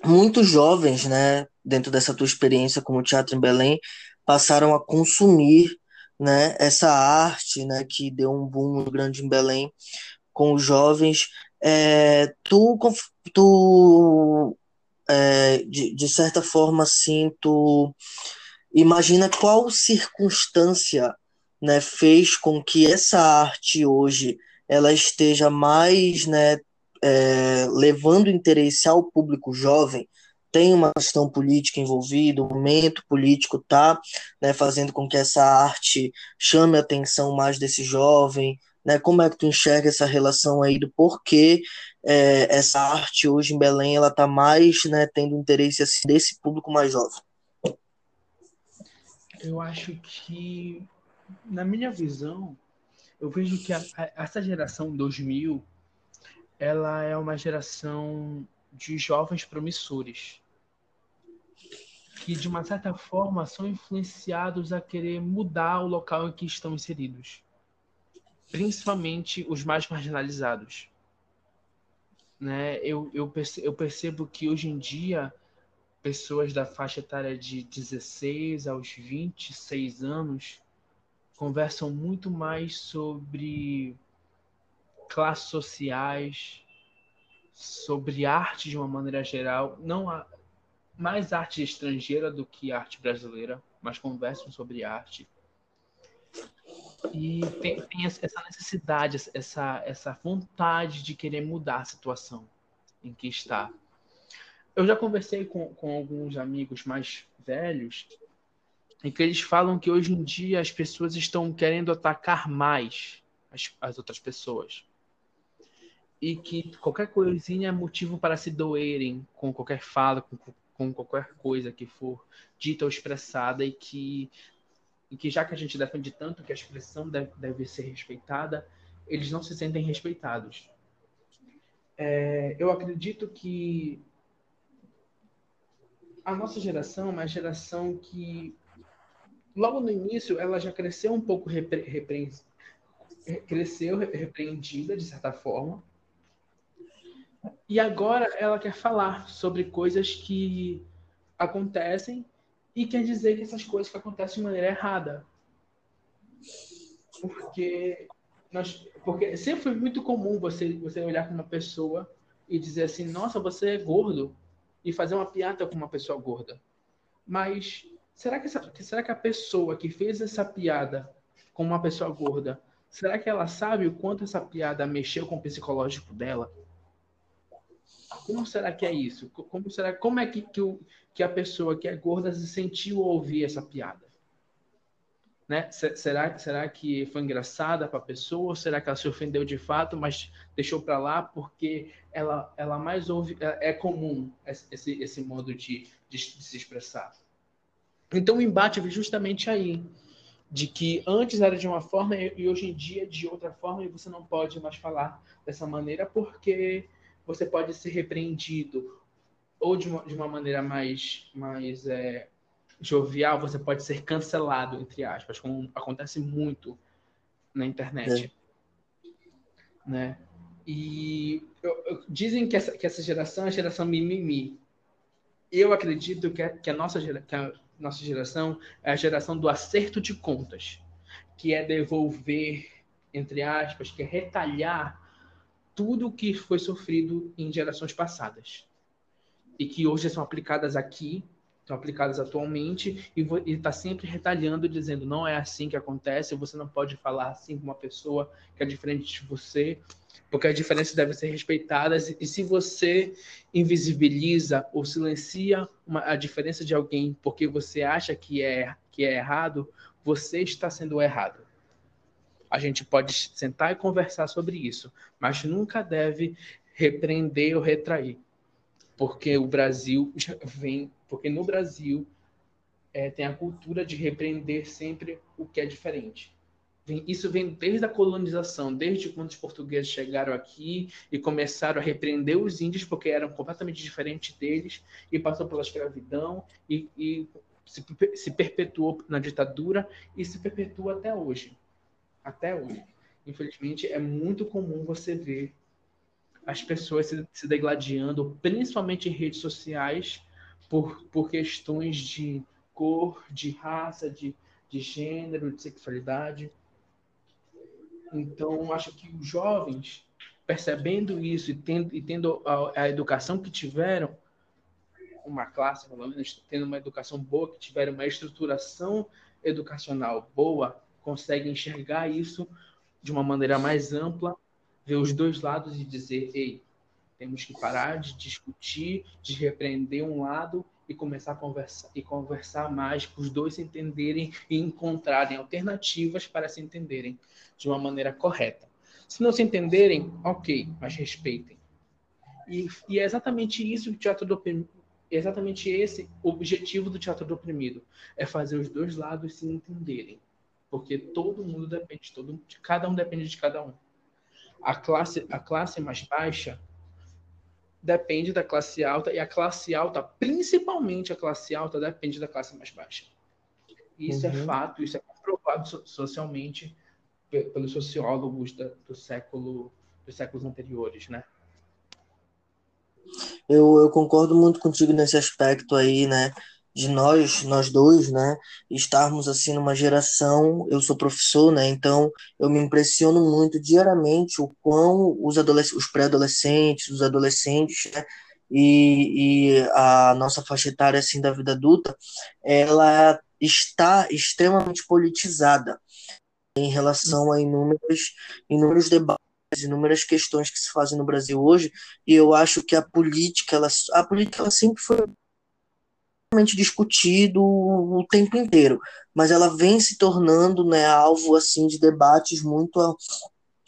muitos jovens, né, dentro dessa tua experiência como teatro em Belém, passaram a consumir, né, essa arte, né, que deu um boom grande em Belém com os jovens. É, tu, tu é, de, de certa forma, assim, tu imagina qual circunstância, né, fez com que essa arte hoje ela esteja mais, né, é, levando interesse ao público jovem, tem uma questão política envolvida, o momento político tá né, fazendo com que essa arte chame a atenção mais desse jovem, né? Como é que tu enxerga essa relação aí do porquê é, essa arte hoje em Belém ela tá mais né, tendo interesse assim, desse público mais jovem? Eu acho que, na minha visão, eu vejo que a, a, essa geração 2000 ela é uma geração de jovens promissores que de uma certa forma são influenciados a querer mudar o local em que estão inseridos, principalmente os mais marginalizados. Né? Eu, eu, percebo, eu percebo que hoje em dia pessoas da faixa etária de 16 aos 26 anos conversam muito mais sobre classes sociais, sobre arte de uma maneira geral, não há mais arte estrangeira do que arte brasileira, mas conversam sobre arte. E tem, tem essa necessidade, essa, essa vontade de querer mudar a situação em que está. Eu já conversei com, com alguns amigos mais velhos em que eles falam que hoje em dia as pessoas estão querendo atacar mais as, as outras pessoas. E que qualquer coisinha é motivo para se doerem com qualquer fala, com, com qualquer coisa que for dita ou expressada, e que, e que já que a gente defende tanto que a expressão deve, deve ser respeitada, eles não se sentem respeitados. É, eu acredito que a nossa geração é uma geração que logo no início, ela já cresceu um pouco repre, repre, cresceu repreendida, de certa forma. E agora ela quer falar sobre coisas que acontecem e quer dizer que essas coisas que acontecem de maneira errada. Porque nós, porque sempre foi muito comum você você olhar para uma pessoa e dizer assim, nossa, você é gordo e fazer uma piada com uma pessoa gorda. Mas Será que, essa, será que a pessoa que fez essa piada com uma pessoa gorda, será que ela sabe o quanto essa piada mexeu com o psicológico dela? Como será que é isso? Como, será, como é que, que, o, que a pessoa que é gorda se sentiu ao ouvir essa piada? Né? Será, será que foi engraçada para a pessoa? Ou será que ela se ofendeu de fato, mas deixou para lá porque ela, ela mais ouve. É, é comum esse, esse modo de, de, de se expressar. Então o embate vem justamente aí, de que antes era de uma forma e hoje em dia é de outra forma e você não pode mais falar dessa maneira porque você pode ser repreendido ou de uma, de uma maneira mais, mais é, jovial, você pode ser cancelado, entre aspas, como acontece muito na internet. É. Né? E eu, eu, dizem que essa, que essa geração é a geração mimimi. Eu acredito que a, que a nossa geração, nossa geração é a geração do acerto de contas, que é devolver, entre aspas, que é retalhar tudo o que foi sofrido em gerações passadas e que hoje são aplicadas aqui, são aplicadas atualmente e está sempre retalhando, dizendo não é assim que acontece, você não pode falar assim com uma pessoa que é diferente de você, porque as diferenças devem ser respeitadas. E se você invisibiliza ou silencia uma, a diferença de alguém porque você acha que é, que é errado, você está sendo errado. A gente pode sentar e conversar sobre isso, mas nunca deve repreender ou retrair, porque o Brasil vem, porque no Brasil é, tem a cultura de repreender sempre o que é diferente. Isso vem desde a colonização, desde quando os portugueses chegaram aqui e começaram a repreender os índios porque eram completamente diferentes deles e passou pela escravidão e, e se, se, perpetuou na ditadura e se perpetua até hoje. até hoje. Infelizmente, é muito comum você ver as pessoas se, se degladiando, principalmente em redes sociais, por, por questões de cor, de raça, de, de gênero, de sexualidade. Então, acho que os jovens, percebendo isso e tendo, e tendo a, a educação que tiveram, uma classe, pelo menos, tendo uma educação boa, que tiveram uma estruturação educacional boa, conseguem enxergar isso de uma maneira mais ampla, ver os dois lados e dizer, ei, temos que parar de discutir, de repreender um lado e começar a conversar e conversar mais para os dois se entenderem e encontrarem alternativas para se entenderem de uma maneira correta. Se não se entenderem, ok, mas respeitem. E, e é exatamente isso o teatro do exatamente esse o objetivo do teatro do oprimido é fazer os dois lados se entenderem, porque todo mundo depende, todo cada um depende de cada um. A classe a classe mais baixa depende da classe alta e a classe alta, principalmente a classe alta, depende da classe mais baixa. Isso é uhum. é fato, isso é comprovado socialmente pelos sociólogos da, do século, dos séculos anteriores, né? Eu, eu concordo muito contigo nesse aspecto aí, né? De nós, nós dois, né, estarmos assim numa geração, eu sou professor, né, então eu me impressiono muito diariamente o quão os, os pré-adolescentes, os adolescentes, né, e, e a nossa faixa etária assim da vida adulta, ela está extremamente politizada em relação a inúmeros, inúmeros debates inúmeras questões que se fazem no Brasil hoje, e eu acho que a política, ela, a política ela sempre foi discutido o tempo inteiro, mas ela vem se tornando né, alvo assim de debates muito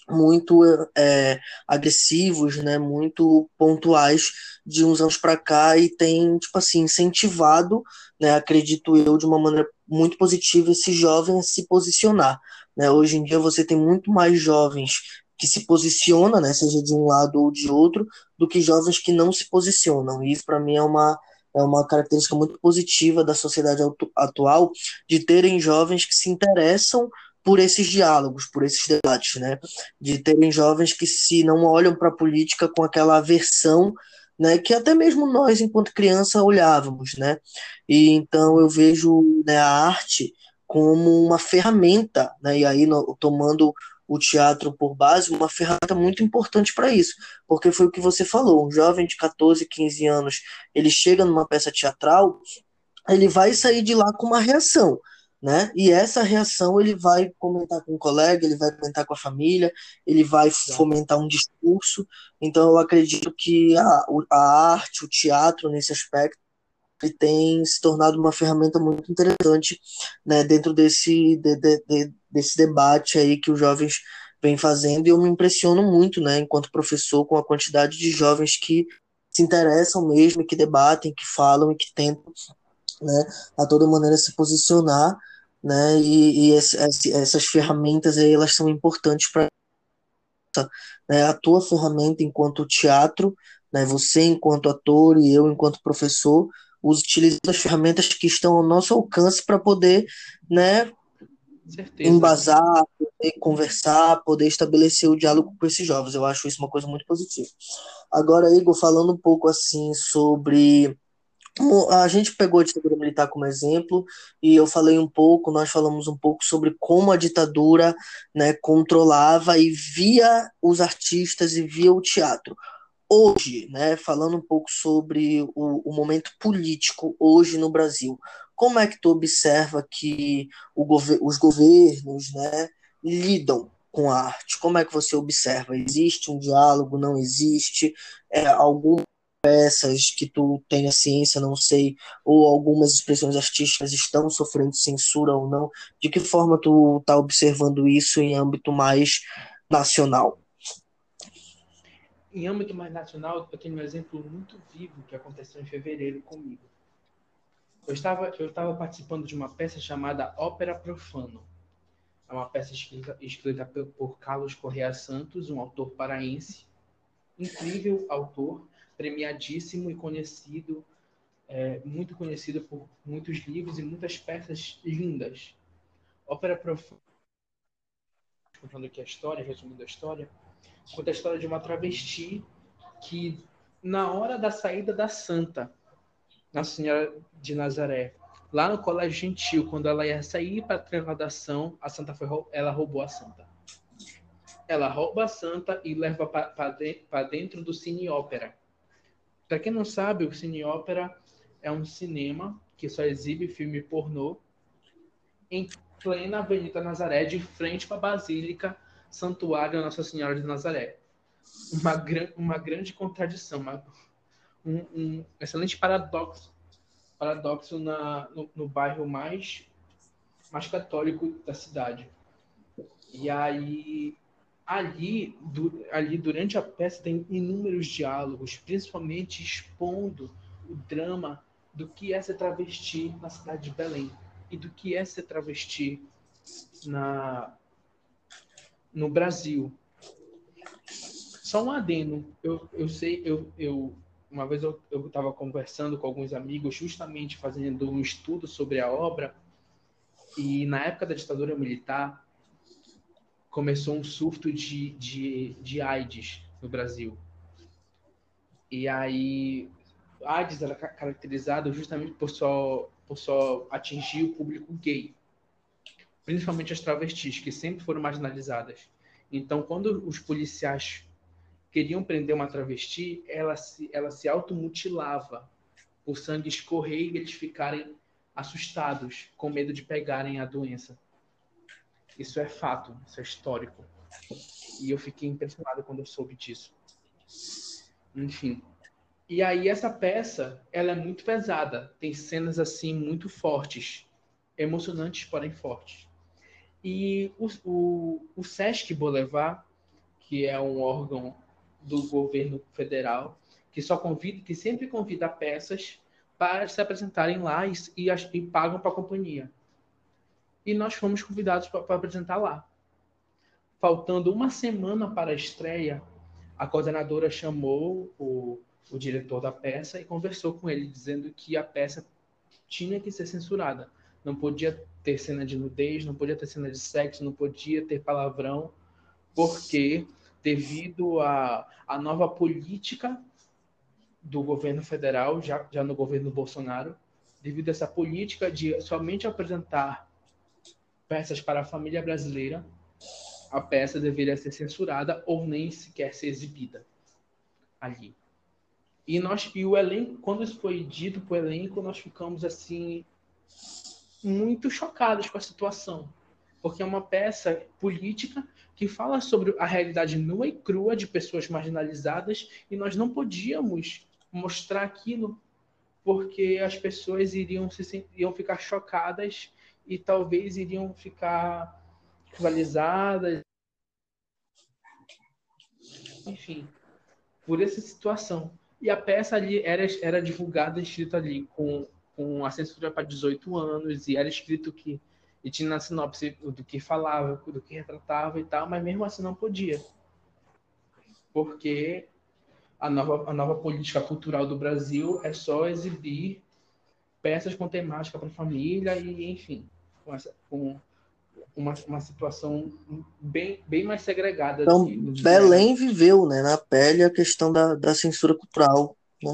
muito é, agressivos, né, muito pontuais de uns anos para cá e tem tipo assim incentivado, né, acredito eu, de uma maneira muito positiva esse jovem a se posicionar. Né? Hoje em dia você tem muito mais jovens que se posiciona, né, seja de um lado ou de outro, do que jovens que não se posicionam. E isso para mim é uma é uma característica muito positiva da sociedade atual de terem jovens que se interessam por esses diálogos, por esses debates, né? De terem jovens que se não olham para a política com aquela aversão, né? Que até mesmo nós, enquanto criança, olhávamos, né? E então eu vejo né, a arte como uma ferramenta, né? E aí no, tomando o teatro por base uma ferramenta muito importante para isso, porque foi o que você falou, um jovem de 14, 15 anos, ele chega numa peça teatral, ele vai sair de lá com uma reação, né? E essa reação ele vai comentar com o um colega, ele vai comentar com a família, ele vai fomentar um discurso. Então eu acredito que a, a arte, o teatro nesse aspecto ele tem se tornado uma ferramenta muito interessante né, dentro desse, de, de, de, desse debate aí que os jovens vêm fazendo, e eu me impressiono muito, né, enquanto professor, com a quantidade de jovens que se interessam mesmo, que debatem, que falam e que tentam, né, a toda maneira se posicionar, né, e, e esse, essas ferramentas aí, elas são importantes para né, a tua ferramenta enquanto teatro, né, você enquanto ator e eu enquanto professor, utilizando as ferramentas que estão ao nosso alcance para poder, né, Certeza. embasar, poder conversar, poder estabelecer o diálogo com esses jovens. Eu acho isso uma coisa muito positiva. Agora, Igor, falando um pouco assim sobre a gente pegou a ditadura militar como exemplo e eu falei um pouco, nós falamos um pouco sobre como a ditadura né, controlava e via os artistas e via o teatro hoje, né, falando um pouco sobre o, o, momento político hoje no Brasil, como é que tu observa que gover os governos né, lidam com a arte? Como é que você observa? Existe um diálogo? Não existe? É, algumas peças que tu tem a ciência, não sei, ou algumas expressões artísticas estão sofrendo censura ou não? De que forma tu está observando isso em âmbito mais nacional? em âmbito mais nacional, eu tenho um exemplo muito vivo que aconteceu em fevereiro comigo. Eu estava, eu estava participando de uma peça chamada Ópera Profano. É uma peça escrita, escrita por Carlos Correa Santos, um autor paraense, incrível autor, premiadíssimo e conhecido, é, muito conhecido por muitos livros e muitas peças lindas. Ópera Profano contando aqui a história, resumindo a história, conta a história de uma travesti que, na hora da saída da santa, Nossa Senhora de Nazaré, lá no Colégio Gentil, quando ela ia sair para a transladação, a santa foi, ela roubou a santa. Ela rouba a santa e leva para de, dentro do Cine Ópera. Para quem não sabe, o Cine Ópera é um cinema que só exibe filme pornô em plena Avenida Nazaré, de frente para a Basílica Santuário Nossa Senhora de Nazaré. Uma, gran, uma grande contradição, uma, um, um, excelente paradoxo, paradoxo na, no, no bairro mais, mais católico da cidade. E aí, ali, du, ali, durante a peça, tem inúmeros diálogos, principalmente expondo o drama do que é ser travesti na cidade de Belém e do que é ser travesti na, no Brasil. Só um adendo. Eu, eu sei, eu, eu uma vez eu estava conversando com alguns amigos, justamente fazendo um estudo sobre a obra, e na época da ditadura militar começou um surto de, de, de AIDS no Brasil. E aí, AIDS era caracterizado justamente por só, por só atingir o público gay principalmente as travestis, que sempre foram marginalizadas. Então, quando os policiais queriam prender uma travesti, ela se, ela se automutilava, o sangue escorrer e eles ficarem assustados, com medo de pegarem a doença. Isso é fato, isso é histórico. E eu fiquei impressionado quando eu soube disso. Enfim. E aí essa peça, ela é muito pesada, tem cenas assim muito fortes, emocionantes, porém fortes. E o, o, o Sesc Boulevard, que é um órgão do governo federal, que só convida, que sempre convida peças para se apresentarem lá e, e, e pagam para a companhia. E nós fomos convidados para apresentar lá. Faltando uma semana para a estreia, a coordenadora chamou o, o diretor da peça e conversou com ele, dizendo que a peça tinha que ser censurada não podia ter cena de nudez, não podia ter cena de sexo, não podia ter palavrão, porque devido à a, a nova política do governo federal, já, já no governo Bolsonaro, devido a essa política de somente apresentar peças para a família brasileira, a peça deveria ser censurada ou nem sequer ser exibida ali. E nós e o elenco, quando isso foi dito para o elenco, nós ficamos assim muito chocados com a situação, porque é uma peça política que fala sobre a realidade nua e crua de pessoas marginalizadas e nós não podíamos mostrar aquilo porque as pessoas iriam se iam ficar chocadas e talvez iriam ficar rivalizadas. Enfim por essa situação. E a peça ali era era divulgada escrita ali com com a censura para 18 anos e era escrito que e tinha na sinopse do que falava, do que retratava e tal, mas mesmo assim não podia. Porque a nova, a nova política cultural do Brasil é só exibir peças com temática para a família e, enfim, com, essa, com uma, uma situação bem, bem mais segregada. Então, Belém viveu né, na pele a questão da, da censura cultural. Né?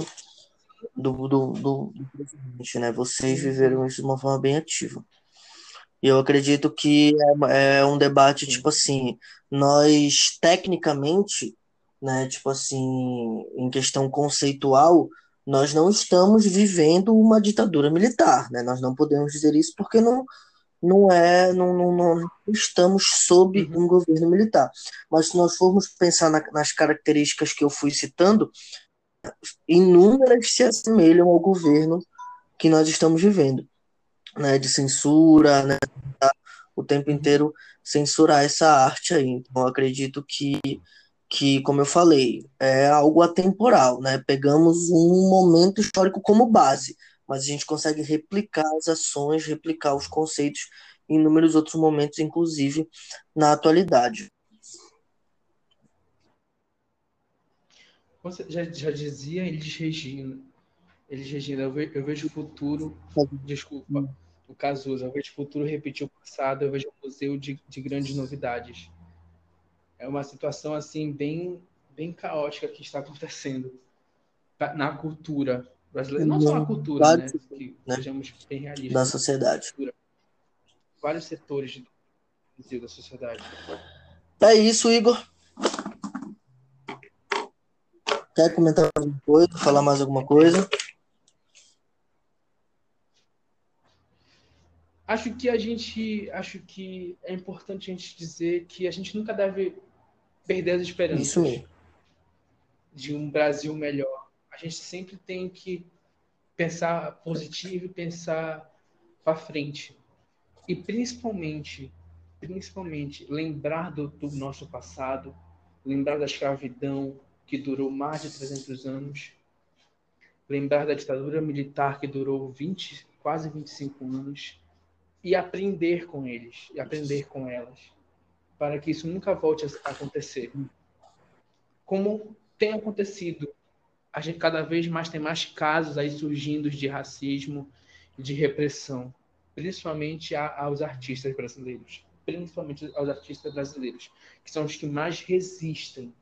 do, do, do, presidente, né? Vocês viveram isso de uma forma bem ativa. E eu acredito que é, é um debate, tipo assim, nós tecnicamente, né, tipo assim, em questão conceitual, nós não estamos vivendo uma ditadura militar, né? Nós não podemos dizer isso porque não, não é, não, não, não estamos sob uhum. um governo militar. Mas se nós formos pensar na, nas características que eu fui citando, inúmeras se assemelham ao governo que nós estamos vivendo, né, de censura, né, o tempo inteiro censurar essa arte aí. Então, acredito que, que, como eu falei, é algo atemporal, né? Pegamos um momento histórico como base, mas a gente consegue replicar as ações, replicar os conceitos em inúmeros outros momentos, inclusive na atualidade. Você já, já dizia eles Regina. Eles Regina, eu, ve, eu vejo o futuro. Desculpa, hum. O Cazuza. Eu vejo o futuro repetir o passado. Eu vejo um museu de, de grandes novidades. é uma situação assim bem bem caótica que está acontecendo na cultura brasileira, não só na cultura, vários, né, que né? sejamos bem realistas. Da sociedade. Cultura, vários setores da sociedade. É isso, Igor. Quer comentar alguma coisa? Falar mais alguma coisa? Acho que a gente, acho que é importante a gente dizer que a gente nunca deve perder as esperanças Isso de um Brasil melhor. A gente sempre tem que pensar positivo e pensar para frente. E principalmente, principalmente lembrar do, do nosso passado, lembrar da escravidão que durou mais de 300 anos, lembrar da ditadura militar que durou 20, quase 25 anos e aprender com eles, e aprender com elas, para que isso nunca volte a acontecer. Como tem acontecido, a gente cada vez mais tem mais casos aí surgindo de racismo e de repressão, principalmente aos artistas brasileiros, principalmente aos artistas brasileiros, que são os que mais resistem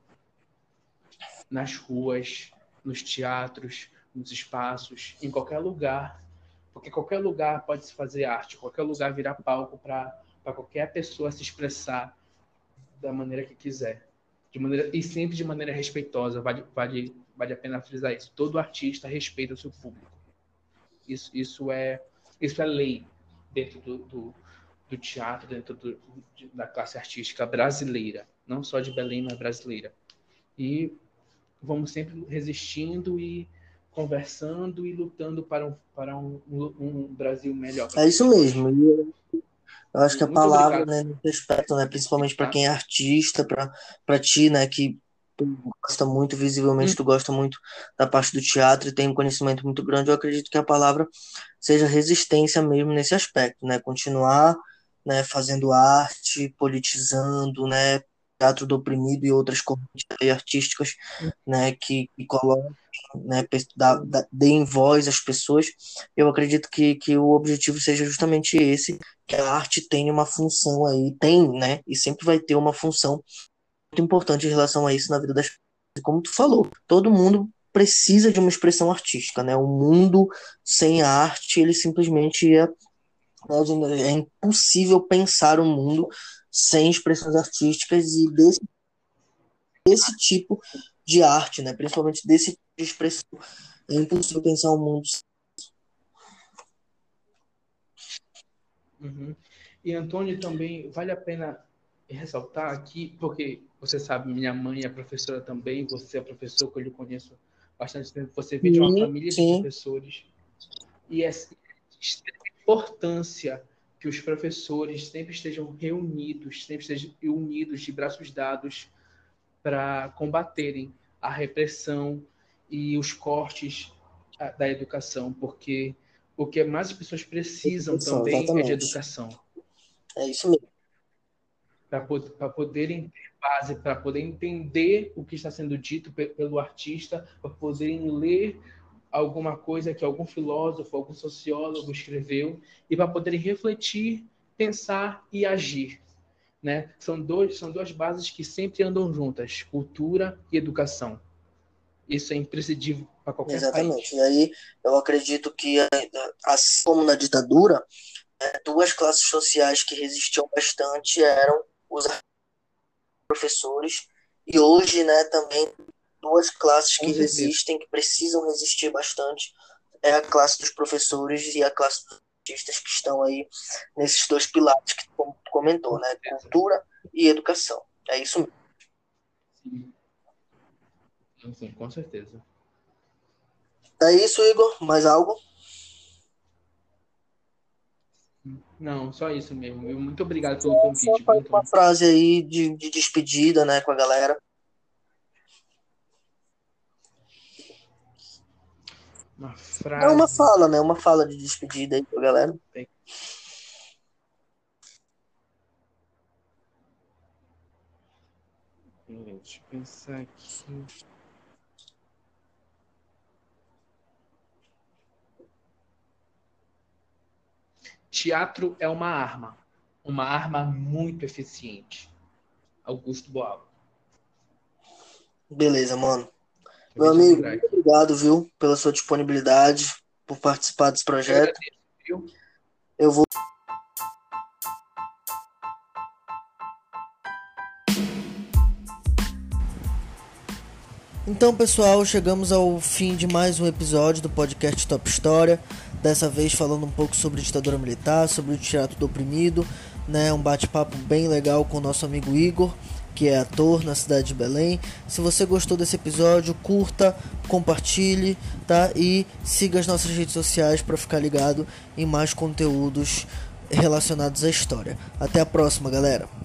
nas ruas, nos teatros, nos espaços, em qualquer lugar porque qualquer lugar pode se fazer arte, qualquer lugar virar palco para qualquer pessoa se expressar da maneira que quiser. De maneira, e sempre de maneira respeitosa, vale, vale, vale a pena frisar isso. Todo artista respeita o seu público. Isso, isso, é, isso é lei dentro do, do, do teatro, dentro do, da classe artística brasileira. Não só de Belém, mas brasileira. E vamos sempre resistindo e conversando e lutando para um, para um, um Brasil melhor. É isso mesmo. Eu acho que a Muito palavra, obrigado. né, nesse aspecto, né, principalmente para quem é artista, para ti, né, que gosta muito, visivelmente, hum. tu gosta muito da parte do teatro e tem um conhecimento muito grande, eu acredito que a palavra seja resistência mesmo nesse aspecto, né, continuar, né, fazendo arte, politizando, né, teatro do oprimido e outras correntes artísticas, né, que, que colocam né, deem voz às pessoas. Eu acredito que, que o objetivo seja justamente esse, que a arte tenha uma função aí, tem, né, e sempre vai ter uma função muito importante em relação a isso na vida das pessoas. Como tu falou, todo mundo precisa de uma expressão artística, né? O mundo sem arte, ele simplesmente é, é impossível pensar o mundo sem expressões artísticas e desse, desse tipo de arte, né? Principalmente desse tipo de expressão. É impossível pensar o um mundo. Uhum. E Antônio também vale a pena ressaltar aqui, porque você sabe, minha mãe é professora também, você é professor que eu lhe conheço bastante tempo, você vem de uma família sim. de professores. E extrema importância que os professores sempre estejam reunidos, sempre estejam unidos, de braços dados, para combaterem a repressão e os cortes ah, da educação, porque o que mais as pessoas precisam educação, também exatamente. é de educação. É isso mesmo. Para poderem ter base, para poder entender o que está sendo dito pelo artista, para poderem ler alguma coisa que algum filósofo, algum sociólogo escreveu e para poderem refletir, pensar e agir né? São, dois, são duas bases que sempre andam juntas, cultura e educação. Isso é imprescindível para qualquer Exatamente. país. E aí eu acredito que, assim como na ditadura, né, duas classes sociais que resistiam bastante eram os professores e hoje, né, também duas classes que resistem, que precisam resistir bastante, é a classe dos professores e a classe dos artistas que estão aí nesses dois pilares que tu comentou, né? Cultura e educação. É isso mesmo. Sim. Sim, com certeza. É isso, Igor. Mais algo? Não, só isso mesmo. Muito obrigado pelo convite. Só uma frase aí de, de despedida, né, com a galera. Uma frase. É uma fala, né? Uma fala de despedida aí pra galera. Deixa eu pensar aqui. Teatro é uma arma, uma arma muito eficiente. Augusto Boal. Beleza, mano. Meu amigo, muito obrigado, viu, pela sua disponibilidade, por participar desse projeto. Eu vou. Então, pessoal, chegamos ao fim de mais um episódio do podcast Top História. Dessa vez falando um pouco sobre ditadura militar, sobre o teatro do oprimido, né? Um bate-papo bem legal com o nosso amigo Igor que é ator na cidade de Belém. Se você gostou desse episódio, curta, compartilhe, tá? E siga as nossas redes sociais para ficar ligado em mais conteúdos relacionados à história. Até a próxima, galera.